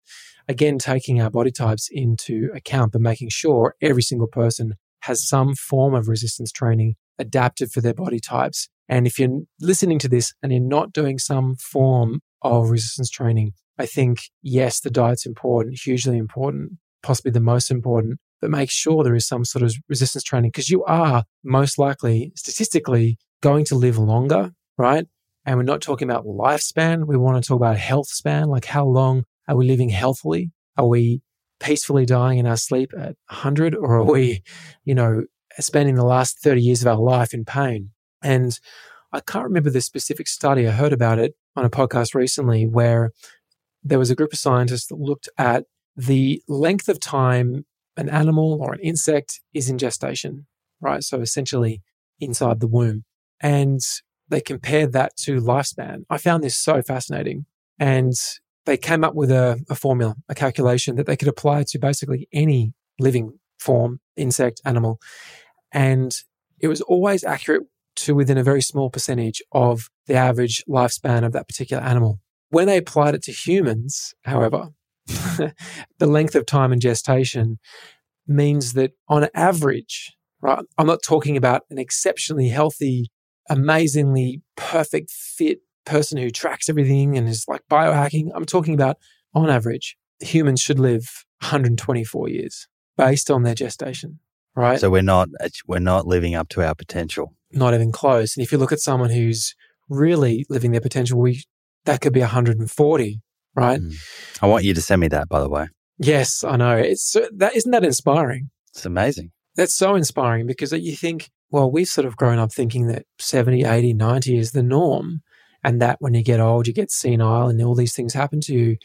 again, taking our body types into account, but making sure every single person has some form of resistance training adapted for their body types. And if you're listening to this and you're not doing some form of resistance training, I think, yes, the diet's important, hugely important, possibly the most important, but make sure there is some sort of resistance training because you are most likely, statistically, going to live longer, right? And we're not talking about lifespan. We want to talk about health span, like how long are we living healthily? Are we peacefully dying in our sleep at 100 or are we, you know, spending the last 30 years of our life in pain? And I can't remember the specific study. I heard about it on a podcast recently where there was a group of scientists that looked at the length of time an animal or an insect is in gestation, right? So essentially inside the womb. And they compared that to lifespan. I found this so fascinating. And they came up with a, a formula, a calculation that they could apply to basically any living form, insect, animal. And it was always accurate to within a very small percentage of the average lifespan of that particular animal. When they applied it to humans, however, the length of time in gestation means that on average, right, I'm not talking about an exceptionally healthy, amazingly perfect fit person who tracks everything and is like biohacking. I'm talking about on average, humans should live 124 years based on their gestation, right? So we're not uh, we're not living up to our potential. Not even close. And if you look at someone who's really living their potential, we that could be 140, right? Mm. I want you to send me that, by the way. Yes, I know. It's that isn't that inspiring. It's amazing. That's so inspiring because you think, well, we've sort of grown up thinking that 70, 80, 90 is the norm and that when you get old, you get senile and all these things happen to you.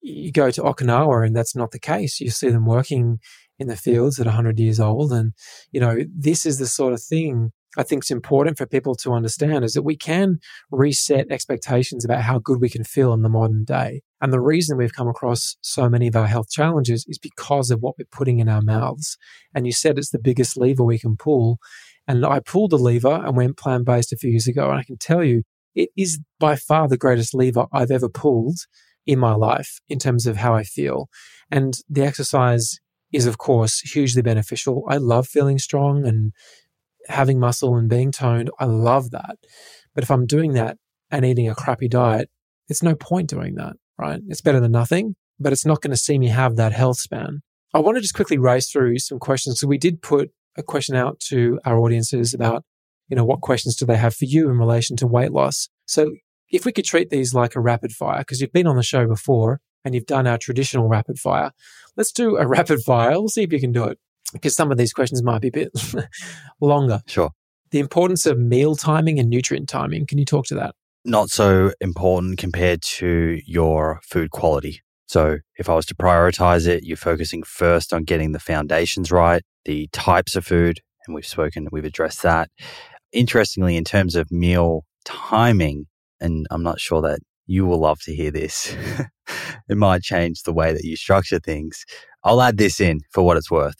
You go to Okinawa and that's not the case. You see them working in the fields at 100 years old. And, you know, this is the sort of thing I think it's important for people to understand is that we can reset expectations about how good we can feel in the modern day. And the reason we've come across so many of our health challenges is because of what we're putting in our mouths. And you said it's the biggest lever we can pull. And I pulled the lever and went plant based a few years ago. And I can tell you, it is by far the greatest lever I've ever pulled in my life in terms of how I feel. And the exercise is, of course, hugely beneficial. I love feeling strong and having muscle and being toned. I love that. But if I'm doing that and eating a crappy diet, it's no point doing that, right? It's better than nothing, but it's not going to see me have that health span. I want to just quickly race through some questions. So we did put a question out to our audiences about you know, what questions do they have for you in relation to weight loss? So if we could treat these like a rapid fire, because you've been on the show before and you've done our traditional rapid fire, let's do a rapid fire. We'll see if you can do it because some of these questions might be a bit longer. Sure. The importance of meal timing and nutrient timing. Can you talk to that? Not so important compared to your food quality. So if I was to prioritize it, you're focusing first on getting the foundations right, the types of food, and we've spoken, we've addressed that interestingly, in terms of meal timing, and I'm not sure that you will love to hear this, it might change the way that you structure things. I'll add this in for what it's worth.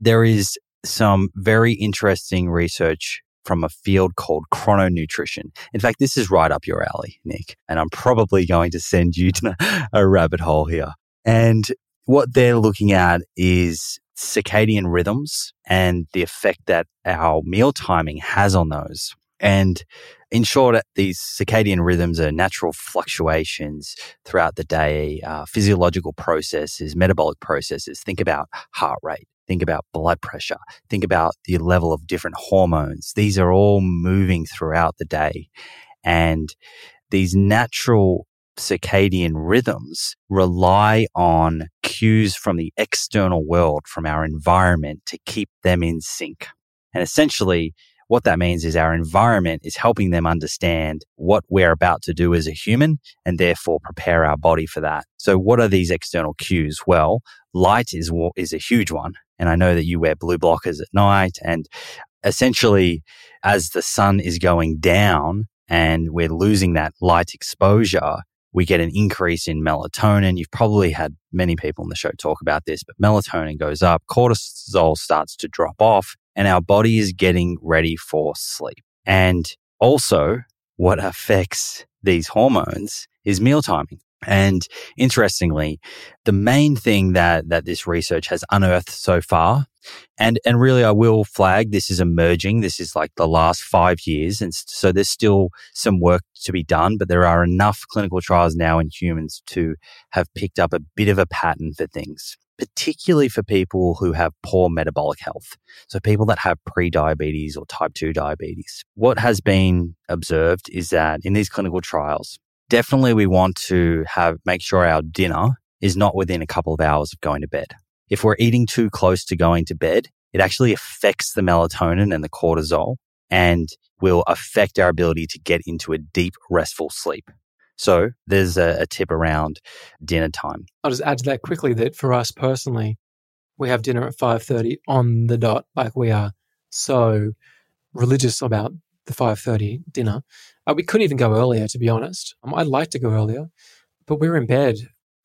There is some very interesting research from a field called chrononutrition. In fact, this is right up your alley, Nick, and I'm probably going to send you to a rabbit hole here. And what they're looking at is circadian rhythms and the effect that our meal timing has on those. And in short, these circadian rhythms are natural fluctuations throughout the day, uh, physiological processes, metabolic processes. Think about heart rate. Think about blood pressure. Think about the level of different hormones. These are all moving throughout the day. And these natural circadian rhythms rely on cues from the external world, from our environment to keep them in sync. And essentially, what that means is our environment is helping them understand what we're about to do as a human and therefore prepare our body for that. So what are these external cues? Well, light is, is a huge one. And I know that you wear blue blockers at night and essentially as the sun is going down and we're losing that light exposure, we get an increase in melatonin. You've probably had many people on the show talk about this, but melatonin goes up, cortisol starts to drop off, and our body is getting ready for sleep. And also, what affects these hormones is meal timing. And interestingly, the main thing that, that this research has unearthed so far, and, and really I will flag this is emerging. This is like the last five years. And so there's still some work to be done, but there are enough clinical trials now in humans to have picked up a bit of a pattern for things particularly for people who have poor metabolic health. So people that have pre-diabetes or type 2 diabetes. What has been observed is that in these clinical trials, definitely we want to have make sure our dinner is not within a couple of hours of going to bed. If we're eating too close to going to bed, it actually affects the melatonin and the cortisol and will affect our ability to get into a deep restful sleep. So there's a, a tip around dinner time. I'll just add to that quickly that for us personally, we have dinner at 5.30 on the dot. Like we are so religious about the 5.30 dinner. Uh, we couldn't even go earlier, to be honest. Um, I'd like to go earlier, but we're in bed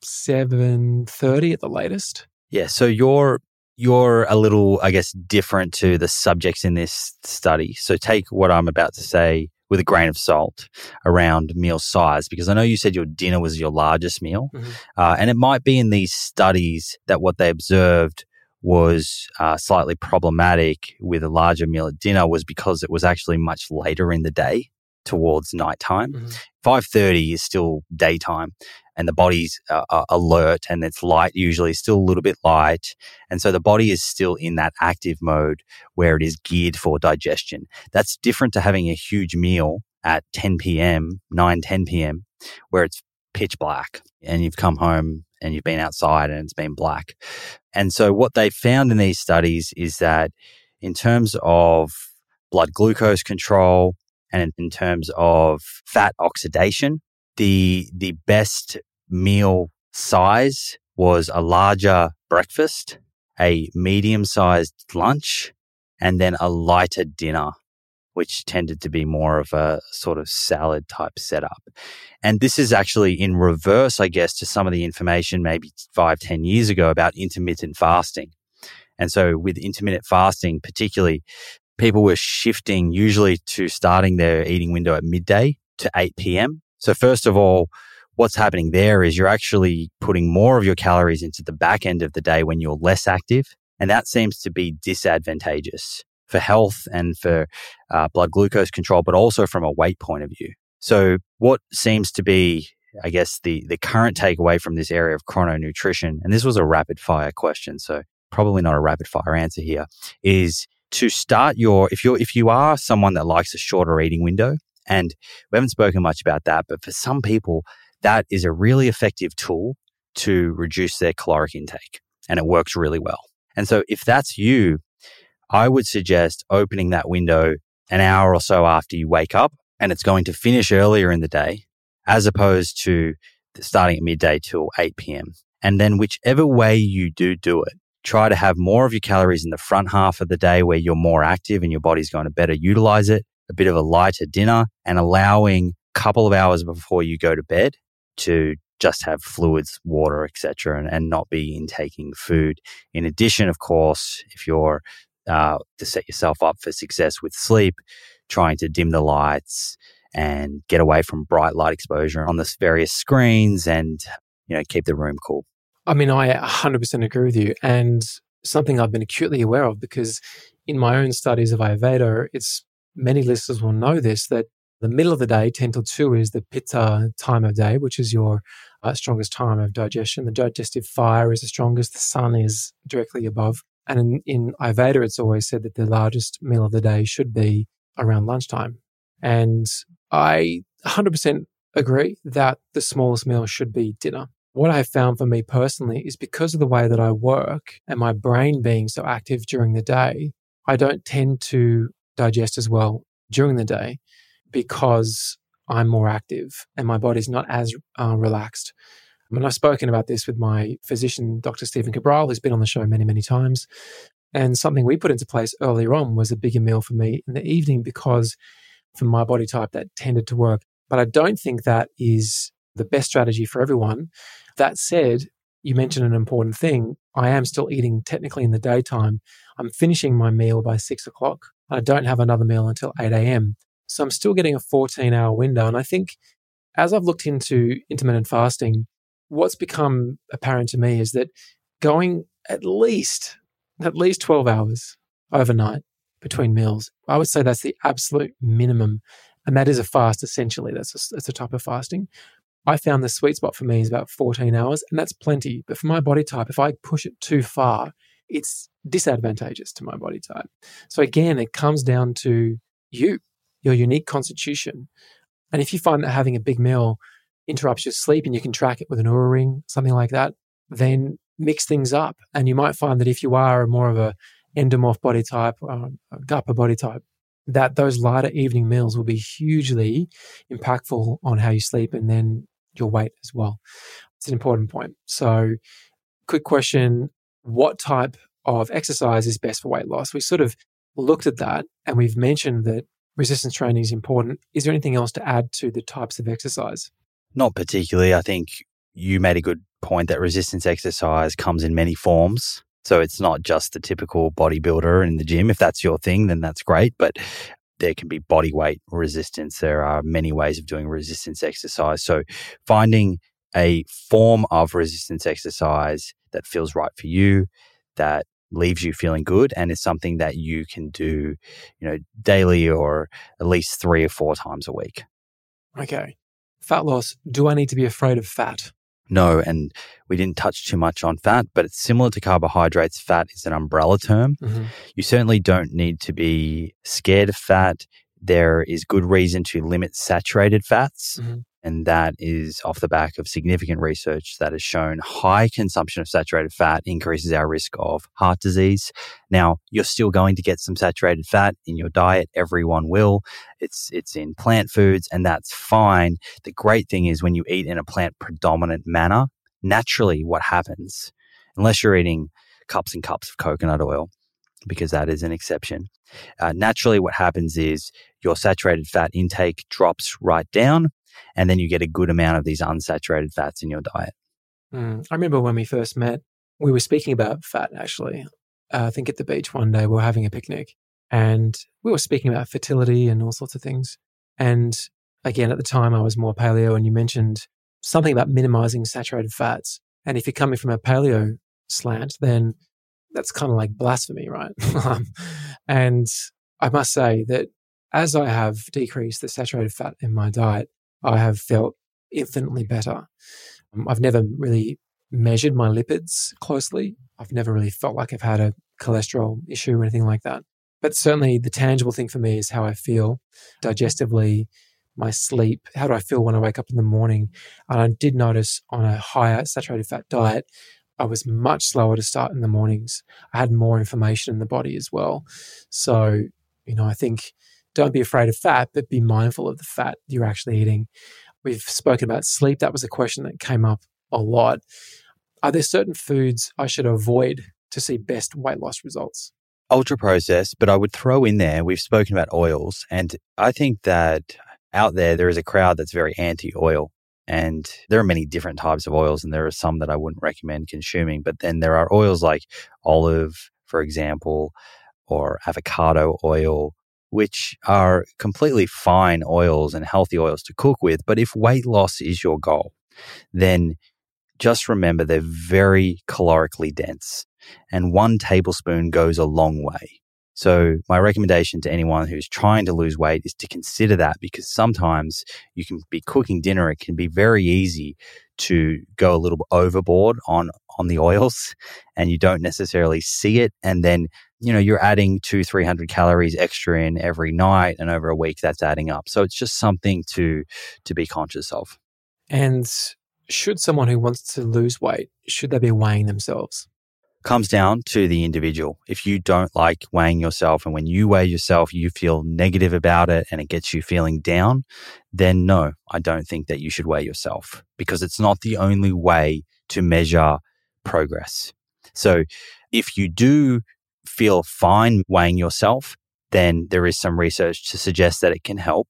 7.30 at the latest. Yeah, so you're you're a little, I guess, different to the subjects in this study. So take what I'm about to say with a grain of salt around meal size because I know you said your dinner was your largest meal. Mm-hmm. Uh, and it might be in these studies that what they observed was uh, slightly problematic with a larger meal at dinner was because it was actually much later in the day towards nighttime. Mm-hmm. 5.30 is still daytime and the body's uh, uh, alert and it's light usually still a little bit light and so the body is still in that active mode where it is geared for digestion that's different to having a huge meal at 10 p.m 9 10 p.m where it's pitch black and you've come home and you've been outside and it's been black and so what they found in these studies is that in terms of blood glucose control and in terms of fat oxidation the the best meal size was a larger breakfast, a medium sized lunch, and then a lighter dinner, which tended to be more of a sort of salad type setup. And this is actually in reverse, I guess, to some of the information maybe five, ten years ago about intermittent fasting. And so with intermittent fasting, particularly, people were shifting usually to starting their eating window at midday to 8 p.m. So first of all, what's happening there is you're actually putting more of your calories into the back end of the day when you're less active. And that seems to be disadvantageous for health and for uh, blood glucose control, but also from a weight point of view. So what seems to be, I guess, the, the current takeaway from this area of chrononutrition, and this was a rapid fire question, so probably not a rapid fire answer here, is to start your, if you're, if you are someone that likes a shorter eating window, and we haven't spoken much about that, but for some people, that is a really effective tool to reduce their caloric intake and it works really well. And so if that's you, I would suggest opening that window an hour or so after you wake up and it's going to finish earlier in the day as opposed to starting at midday till 8 p.m. And then whichever way you do do it, try to have more of your calories in the front half of the day where you're more active and your body's going to better utilize it a bit of a lighter dinner and allowing a couple of hours before you go to bed to just have fluids, water, etc., and, and not be intaking food. In addition, of course, if you're uh, to set yourself up for success with sleep, trying to dim the lights and get away from bright light exposure on the various screens and you know keep the room cool. I mean, I 100% agree with you, and something I've been acutely aware of because in my own studies of Ayurveda, it's many listeners will know this that The middle of the day, 10 till 2, is the pitta time of day, which is your uh, strongest time of digestion. The digestive fire is the strongest. The sun is directly above. And in, in Ayurveda, it's always said that the largest meal of the day should be around lunchtime. And I 100% agree that the smallest meal should be dinner. What I have found for me personally is because of the way that I work and my brain being so active during the day, I don't tend to digest as well during the day because I'm more active and my body's not as uh, relaxed. I mean, I've spoken about this with my physician, Dr. Stephen Cabral, who's been on the show many, many times. And something we put into place earlier on was a bigger meal for me in the evening because for my body type that tended to work. But I don't think that is the best strategy for everyone. That said, you mentioned an important thing. I am still eating technically in the daytime. I'm finishing my meal by six o'clock. I don't have another meal until 8 a.m. So I'm still getting a 14 hour window. And I think as I've looked into intermittent fasting, what's become apparent to me is that going at least, at least 12 hours overnight between meals, I would say that's the absolute minimum. And that is a fast, essentially. That's a, that's a type of fasting. I found the sweet spot for me is about 14 hours, and that's plenty. But for my body type, if I push it too far, it's disadvantageous to my body type. So again, it comes down to you your unique constitution. And if you find that having a big meal interrupts your sleep and you can track it with an Oura ring, something like that, then mix things up. And you might find that if you are more of a endomorph body type, or a Kapha body type, that those lighter evening meals will be hugely impactful on how you sleep and then your weight as well. It's an important point. So, quick question What type of exercise is best for weight loss? We sort of looked at that and we've mentioned that resistance training is important. Is there anything else to add to the types of exercise? Not particularly. I think you made a good point that resistance exercise comes in many forms. So it's not just the typical bodybuilder in the gym. If that's your thing, then that's great. But there can be body weight resistance. There are many ways of doing resistance exercise. So finding a form of resistance exercise that feels right for you, that leaves you feeling good and is something that you can do, you know, daily or at least three or four times a week. Okay. Fat loss. Do I need to be afraid of fat? No, and we didn't touch too much on fat, but it's similar to carbohydrates. Fat is an umbrella term. Mm-hmm. You certainly don't need to be scared of fat. There is good reason to limit saturated fats. Mm-hmm. And that is off the back of significant research that has shown high consumption of saturated fat increases our risk of heart disease. Now, you're still going to get some saturated fat in your diet. Everyone will. It's, it's in plant foods and that's fine. The great thing is when you eat in a plant predominant manner, naturally what happens, unless you're eating cups and cups of coconut oil, because that is an exception. Uh, naturally, what happens is your saturated fat intake drops right down and then you get a good amount of these unsaturated fats in your diet. Mm. I remember when we first met, we were speaking about fat actually. Uh, I think at the beach one day, we were having a picnic and we were speaking about fertility and all sorts of things. And again, at the time, I was more paleo, and you mentioned something about minimizing saturated fats. And if you're coming from a paleo slant, then that's kind of like blasphemy, right? Um, and I must say that as I have decreased the saturated fat in my diet, I have felt infinitely better. Um, I've never really measured my lipids closely. I've never really felt like I've had a cholesterol issue or anything like that. But certainly the tangible thing for me is how I feel digestively, my sleep, how do I feel when I wake up in the morning? And I did notice on a higher saturated fat diet, I was much slower to start in the mornings. I had more information in the body as well. So, you know, I think don't be afraid of fat, but be mindful of the fat you're actually eating. We've spoken about sleep. That was a question that came up a lot. Are there certain foods I should avoid to see best weight loss results? Ultra processed, but I would throw in there, we've spoken about oils. And I think that out there, there is a crowd that's very anti oil. And there are many different types of oils, and there are some that I wouldn't recommend consuming. But then there are oils like olive, for example, or avocado oil, which are completely fine oils and healthy oils to cook with. But if weight loss is your goal, then just remember they're very calorically dense, and one tablespoon goes a long way. So, my recommendation to anyone who's trying to lose weight is to consider that because sometimes you can be cooking dinner. It can be very easy to go a little overboard on, on the oils and you don't necessarily see it. And then, you know, you're adding two, 300 calories extra in every night and over a week that's adding up. So, it's just something to, to be conscious of. And should someone who wants to lose weight, should they be weighing themselves? comes down to the individual. If you don't like weighing yourself and when you weigh yourself, you feel negative about it and it gets you feeling down, then no, I don't think that you should weigh yourself because it's not the only way to measure progress. So if you do feel fine weighing yourself, then there is some research to suggest that it can help.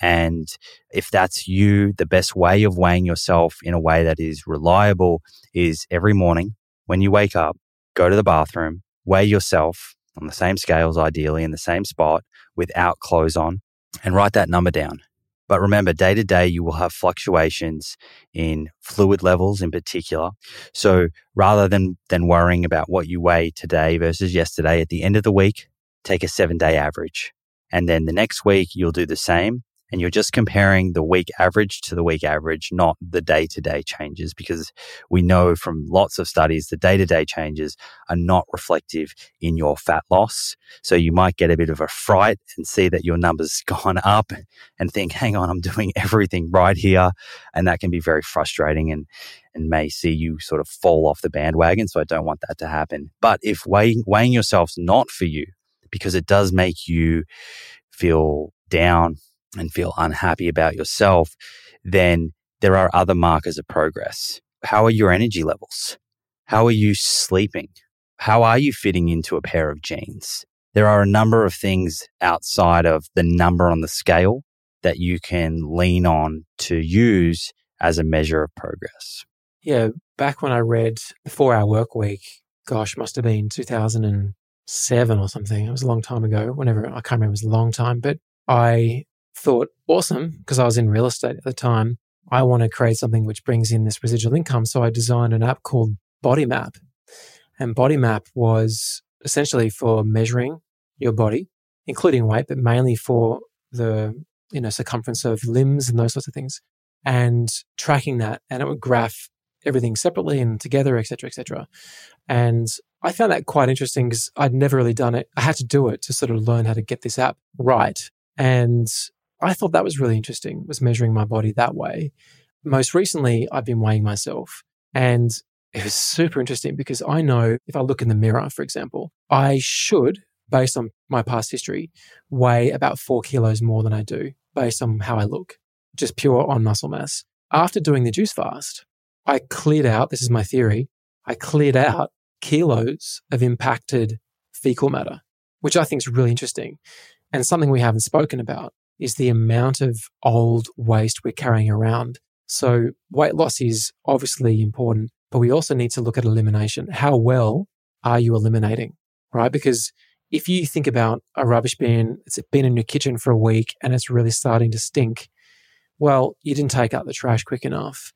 And if that's you, the best way of weighing yourself in a way that is reliable is every morning when you wake up, go to the bathroom, weigh yourself on the same scales, ideally in the same spot without clothes on, and write that number down. But remember, day to day, you will have fluctuations in fluid levels in particular. So rather than, than worrying about what you weigh today versus yesterday, at the end of the week, take a seven day average. And then the next week, you'll do the same and you're just comparing the week average to the week average, not the day to day changes, because we know from lots of studies the day to day changes are not reflective in your fat loss. So you might get a bit of a fright and see that your numbers gone up and think, hang on, I'm doing everything right here. And that can be very frustrating and, and may see you sort of fall off the bandwagon. So I don't want that to happen. But if weighing, weighing yourself's not for you, because it does make you feel down and feel unhappy about yourself, then there are other markers of progress. How are your energy levels? How are you sleeping? How are you fitting into a pair of jeans? There are a number of things outside of the number on the scale that you can lean on to use as a measure of progress. Yeah, back when I read The Four Hour Work Week, gosh, must have been 2007 or something. It was a long time ago, whenever, I can't remember, it was a long time, but I thought, awesome, because I was in real estate at the time. I want to create something which brings in this residual income. So I designed an app called Body Map. And Body Map was essentially for measuring your body, including weight, but mainly for the you know circumference of limbs and those sorts of things, and tracking that. And it would graph everything separately and together, etc., etc. And I found that quite interesting because I'd never really done it. I had to do it to sort of learn how to get this app right. And I thought that was really interesting, was measuring my body that way. Most recently, I've been weighing myself and it was super interesting because I know if I look in the mirror, for example, I should, based on my past history, weigh about four kilos more than I do based on how I look, just pure on muscle mass. After doing the juice fast, I cleared out, this is my theory, I cleared out kilos of impacted fecal matter, which I think is really interesting and something we haven't spoken about is the amount of old waste we're carrying around. So weight loss is obviously important, but we also need to look at elimination. How well are you eliminating? Right? Because if you think about a rubbish bin, it's been in your kitchen for a week and it's really starting to stink. Well, you didn't take out the trash quick enough.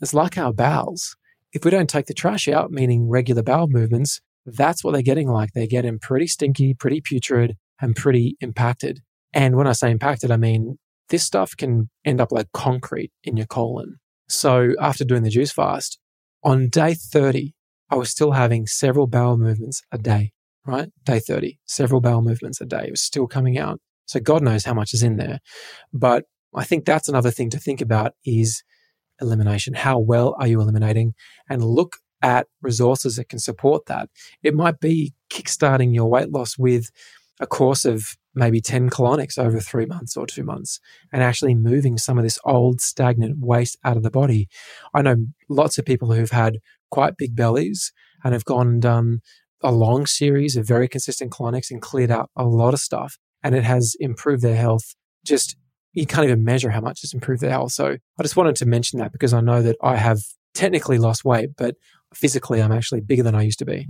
It's like our bowels. If we don't take the trash out, meaning regular bowel movements, that's what they're getting like. They're getting pretty stinky, pretty putrid, and pretty impacted. And when I say impacted, I mean this stuff can end up like concrete in your colon. So after doing the juice fast, on day 30, I was still having several bowel movements a day, right? Day 30, several bowel movements a day. It was still coming out. So God knows how much is in there. But I think that's another thing to think about is elimination. How well are you eliminating? And look at resources that can support that. It might be kickstarting your weight loss with a course of maybe 10 colonics over three months or two months and actually moving some of this old stagnant waste out of the body. I know lots of people who've had quite big bellies and have gone and done a long series of very consistent colonics and cleared out a lot of stuff and it has improved their health just you can't even measure how much it's improved their health. So I just wanted to mention that because I know that I have technically lost weight, but physically I'm actually bigger than I used to be.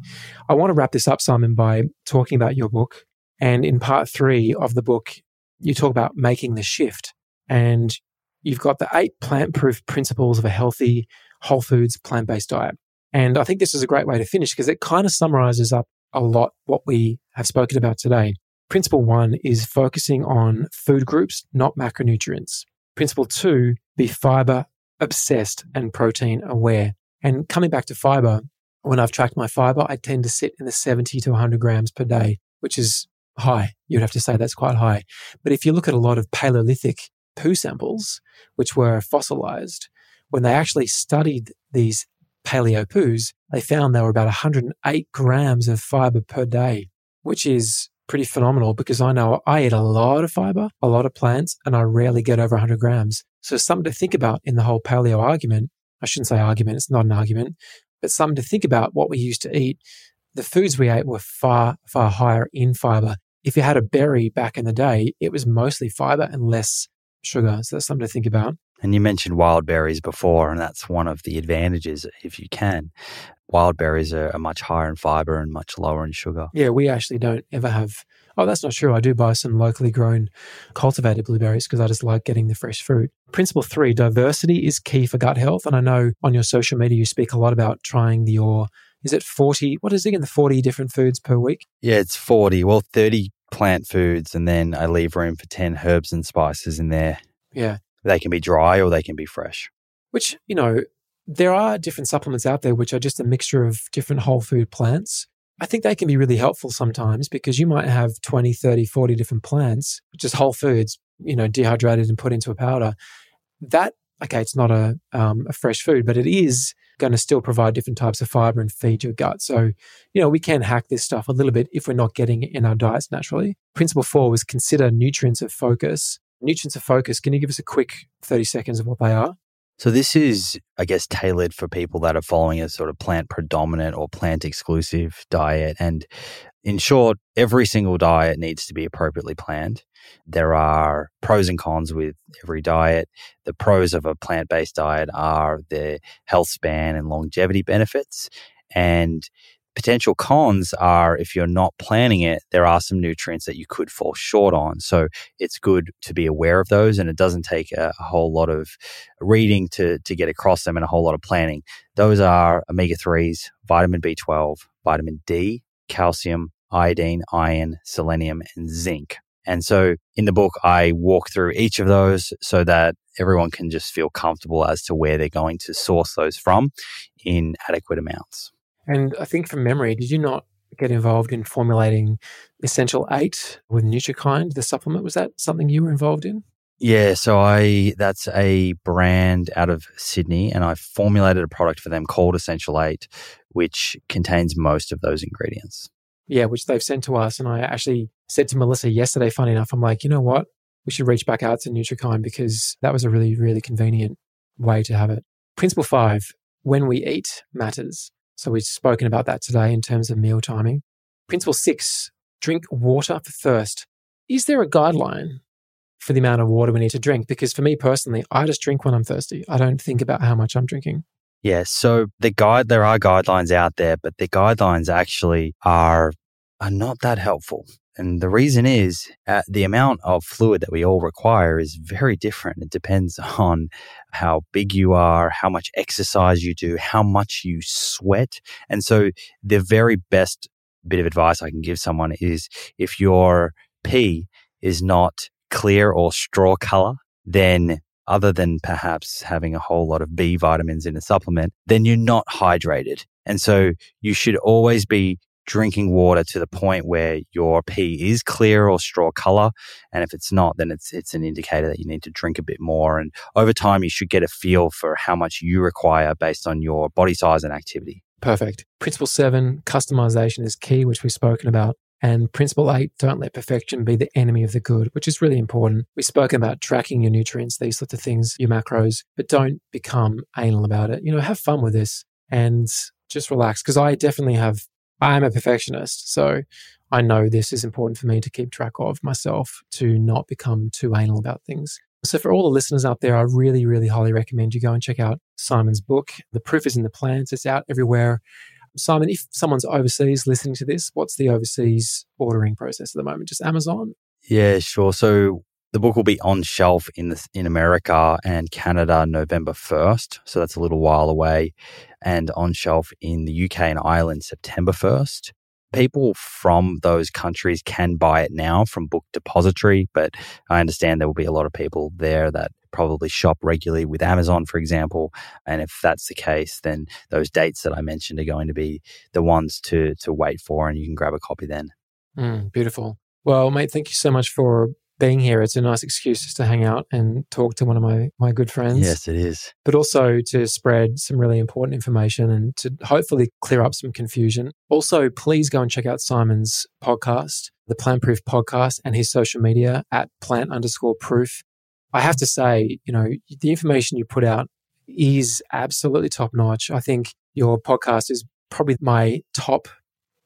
I want to wrap this up, Simon, by talking about your book and in part three of the book, you talk about making the shift. And you've got the eight plant proof principles of a healthy, whole foods, plant based diet. And I think this is a great way to finish because it kind of summarizes up a lot what we have spoken about today. Principle one is focusing on food groups, not macronutrients. Principle two, be fiber obsessed and protein aware. And coming back to fiber, when I've tracked my fiber, I tend to sit in the 70 to 100 grams per day, which is high. You'd have to say that's quite high. But if you look at a lot of Paleolithic poo samples, which were fossilized, when they actually studied these paleo poos, they found they were about 108 grams of fiber per day, which is pretty phenomenal because I know I eat a lot of fiber, a lot of plants, and I rarely get over 100 grams. So something to think about in the whole paleo argument. I shouldn't say argument, it's not an argument, but something to think about what we used to eat. The foods we ate were far, far higher in fiber. If you had a berry back in the day, it was mostly fiber and less sugar. So that's something to think about. And you mentioned wild berries before, and that's one of the advantages if you can. Wild berries are, are much higher in fiber and much lower in sugar. Yeah, we actually don't ever have. Oh, that's not true. I do buy some locally grown cultivated blueberries because I just like getting the fresh fruit. Principle three diversity is key for gut health. And I know on your social media, you speak a lot about trying the, your, is it 40, what is it in the 40 different foods per week? Yeah, it's 40. Well, 30 plant foods, and then I leave room for 10 herbs and spices in there. Yeah. They can be dry or they can be fresh. Which, you know, there are different supplements out there which are just a mixture of different whole food plants. I think they can be really helpful sometimes because you might have 20, 30, 40 different plants, just whole foods, you know, dehydrated and put into a powder. That, okay, it's not a, um, a fresh food, but it is going to still provide different types of fiber and feed your gut. So, you know, we can hack this stuff a little bit if we're not getting it in our diets naturally. Principle four was consider nutrients of focus. Nutrients of focus, can you give us a quick 30 seconds of what they are? So this is, I guess, tailored for people that are following a sort of plant predominant or plant exclusive diet. And in short, every single diet needs to be appropriately planned. There are pros and cons with every diet. The pros of a plant based diet are the health span and longevity benefits. And potential cons are if you're not planning it, there are some nutrients that you could fall short on. So it's good to be aware of those. And it doesn't take a, a whole lot of reading to, to get across them and a whole lot of planning. Those are omega 3s, vitamin B12, vitamin D, calcium, iodine, iron, selenium, and zinc. And so in the book, I walk through each of those so that everyone can just feel comfortable as to where they're going to source those from in adequate amounts. And I think from memory, did you not get involved in formulating Essential 8 with NutriKind, the supplement? Was that something you were involved in? Yeah, so I that's a brand out of Sydney and I formulated a product for them called Essential 8 which contains most of those ingredients. Yeah, which they've sent to us and I actually said to Melissa yesterday funny enough I'm like, "You know what? We should reach back out to NutriKind because that was a really really convenient way to have it." Principle 5, when we eat matters. So we've spoken about that today in terms of meal timing. Principle six, drink water for thirst. Is there a guideline for the amount of water we need to drink? Because for me personally, I just drink when I'm thirsty. I don't think about how much I'm drinking. Yeah, so the guide there are guidelines out there, but the guidelines actually are are not that helpful. And the reason is uh, the amount of fluid that we all require is very different. It depends on how big you are, how much exercise you do, how much you sweat. And so the very best bit of advice I can give someone is if your pee is not clear or straw color, then other than perhaps having a whole lot of B vitamins in a supplement, then you're not hydrated. And so you should always be drinking water to the point where your pee is clear or straw color. And if it's not, then it's it's an indicator that you need to drink a bit more. And over time, you should get a feel for how much you require based on your body size and activity. Perfect. Principle seven, customization is key, which we've spoken about. And principle eight, don't let perfection be the enemy of the good, which is really important. We've spoken about tracking your nutrients, these sorts of things, your macros, but don't become anal about it. You know, have fun with this and just relax. Because I definitely have I am a perfectionist. So I know this is important for me to keep track of myself to not become too anal about things. So, for all the listeners out there, I really, really highly recommend you go and check out Simon's book. The Proof is in the Plants, it's out everywhere. Simon, if someone's overseas listening to this, what's the overseas ordering process at the moment? Just Amazon? Yeah, sure. So, the book will be on shelf in the, in America and Canada November 1st. So, that's a little while away and on shelf in the UK and Ireland September 1st. people from those countries can buy it now from Book Depository, but I understand there will be a lot of people there that probably shop regularly with Amazon, for example. And if that's the case, then those dates that I mentioned are going to be the ones to to wait for, and you can grab a copy then. Mm, beautiful. Well, mate, thank you so much for being here. It's a nice excuse just to hang out and talk to one of my, my good friends. Yes, it is. But also to spread some really important information and to hopefully clear up some confusion. Also, please go and check out Simon's podcast, the Plant Proof podcast, and his social media at plant underscore proof. I have to say, you know, the information you put out is absolutely top notch. I think your podcast is probably my top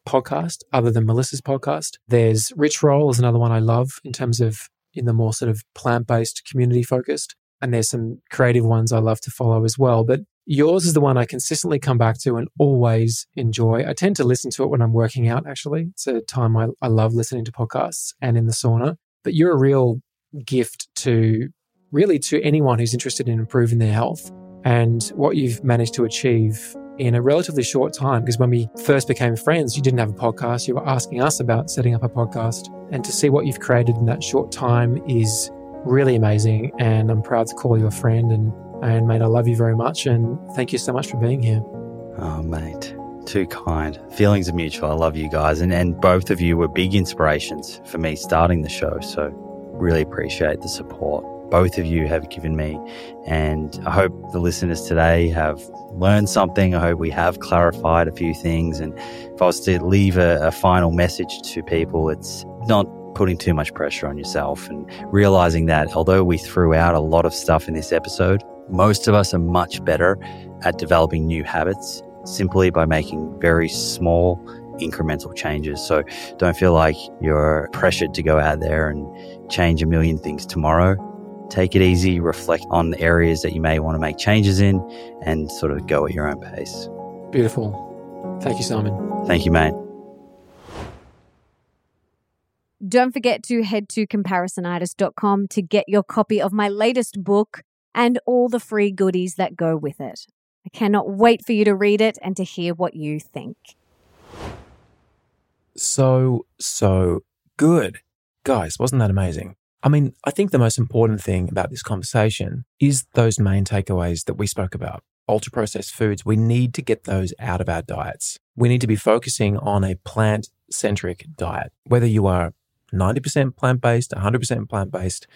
podcast other than Melissa's podcast. There's Rich Roll is another one I love in terms of in the more sort of plant-based community focused. And there's some creative ones I love to follow as well. But yours is the one I consistently come back to and always enjoy. I tend to listen to it when I'm working out, actually. It's a time I, I love listening to podcasts and in the sauna. But you're a real gift to really to anyone who's interested in improving their health. And what you've managed to achieve in a relatively short time. Because when we first became friends, you didn't have a podcast. You were asking us about setting up a podcast. And to see what you've created in that short time is really amazing. And I'm proud to call you a friend. And, and mate, I love you very much. And thank you so much for being here. Oh, mate. Too kind. Feelings are mutual. I love you guys. And, and both of you were big inspirations for me starting the show. So really appreciate the support both of you have given me. And I hope the listeners today have learned something. I hope we have clarified a few things. And if I was to leave a, a final message to people, it's not putting too much pressure on yourself and realizing that although we threw out a lot of stuff in this episode, most of us are much better at developing new habits simply by making very small incremental changes. So don't feel like you're pressured to go out there and change a million things tomorrow take it easy, reflect on the areas that you may want to make changes in, and sort of go at your own pace. Beautiful. Thank you, Simon. Thank you, mate. Don't forget to head to comparisonitis.com to get your copy of my latest book and all the free goodies that go with it. I cannot wait for you to read it and to hear what you think. So, so good. Guys, wasn't that amazing? I mean, I think the most important thing about this conversation is those main takeaways that we spoke about. Ultra processed foods, we need to get those out of our diets. We need to be focusing on a plant centric diet. Whether you are 90% plant based, 100% plant based,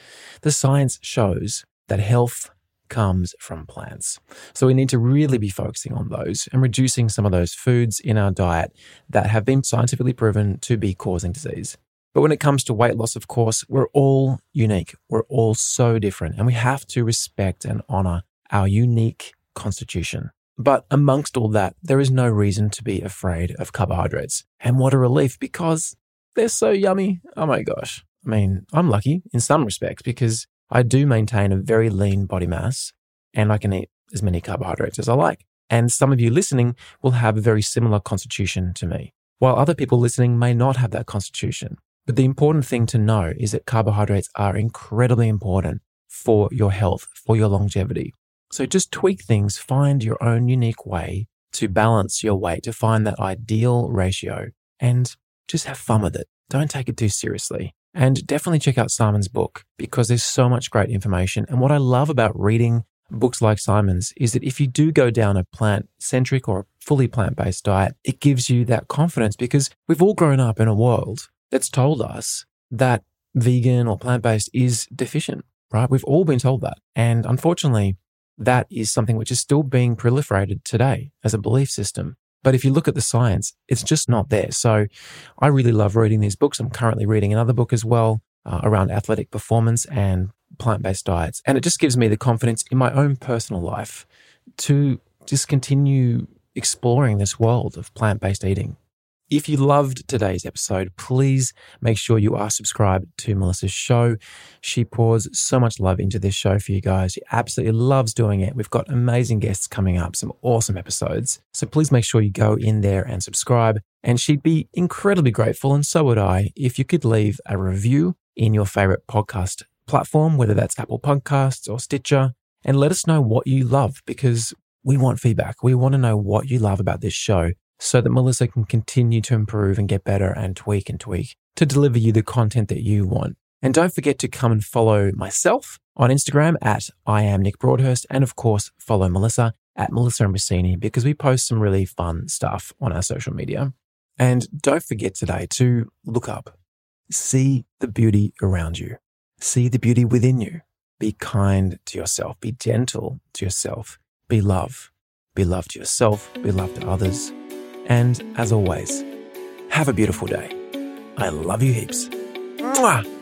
the science shows that health comes from plants. So we need to really be focusing on those and reducing some of those foods in our diet that have been scientifically proven to be causing disease. But when it comes to weight loss, of course, we're all unique. We're all so different, and we have to respect and honor our unique constitution. But amongst all that, there is no reason to be afraid of carbohydrates. And what a relief because they're so yummy. Oh my gosh. I mean, I'm lucky in some respects because I do maintain a very lean body mass and I can eat as many carbohydrates as I like. And some of you listening will have a very similar constitution to me, while other people listening may not have that constitution. But the important thing to know is that carbohydrates are incredibly important for your health, for your longevity. So just tweak things, find your own unique way to balance your weight, to find that ideal ratio, and just have fun with it. Don't take it too seriously. And definitely check out Simon's book because there's so much great information. And what I love about reading books like Simon's is that if you do go down a plant centric or a fully plant based diet, it gives you that confidence because we've all grown up in a world that's told us that vegan or plant based is deficient, right? We've all been told that. And unfortunately, that is something which is still being proliferated today as a belief system. But if you look at the science, it's just not there. So I really love reading these books. I'm currently reading another book as well uh, around athletic performance and plant based diets. And it just gives me the confidence in my own personal life to just continue exploring this world of plant based eating. If you loved today's episode, please make sure you are subscribed to Melissa's show. She pours so much love into this show for you guys. She absolutely loves doing it. We've got amazing guests coming up, some awesome episodes. So please make sure you go in there and subscribe. And she'd be incredibly grateful, and so would I, if you could leave a review in your favorite podcast platform, whether that's Apple Podcasts or Stitcher, and let us know what you love because we want feedback. We want to know what you love about this show so that Melissa can continue to improve and get better and tweak and tweak to deliver you the content that you want. And don't forget to come and follow myself on Instagram at I am Nick Broadhurst. And of course, follow Melissa at Melissa Ambrosini because we post some really fun stuff on our social media. And don't forget today to look up, see the beauty around you, see the beauty within you. Be kind to yourself, be gentle to yourself, be love, be love to yourself, be love to others. And as always, have a beautiful day. I love you heaps. Mwah!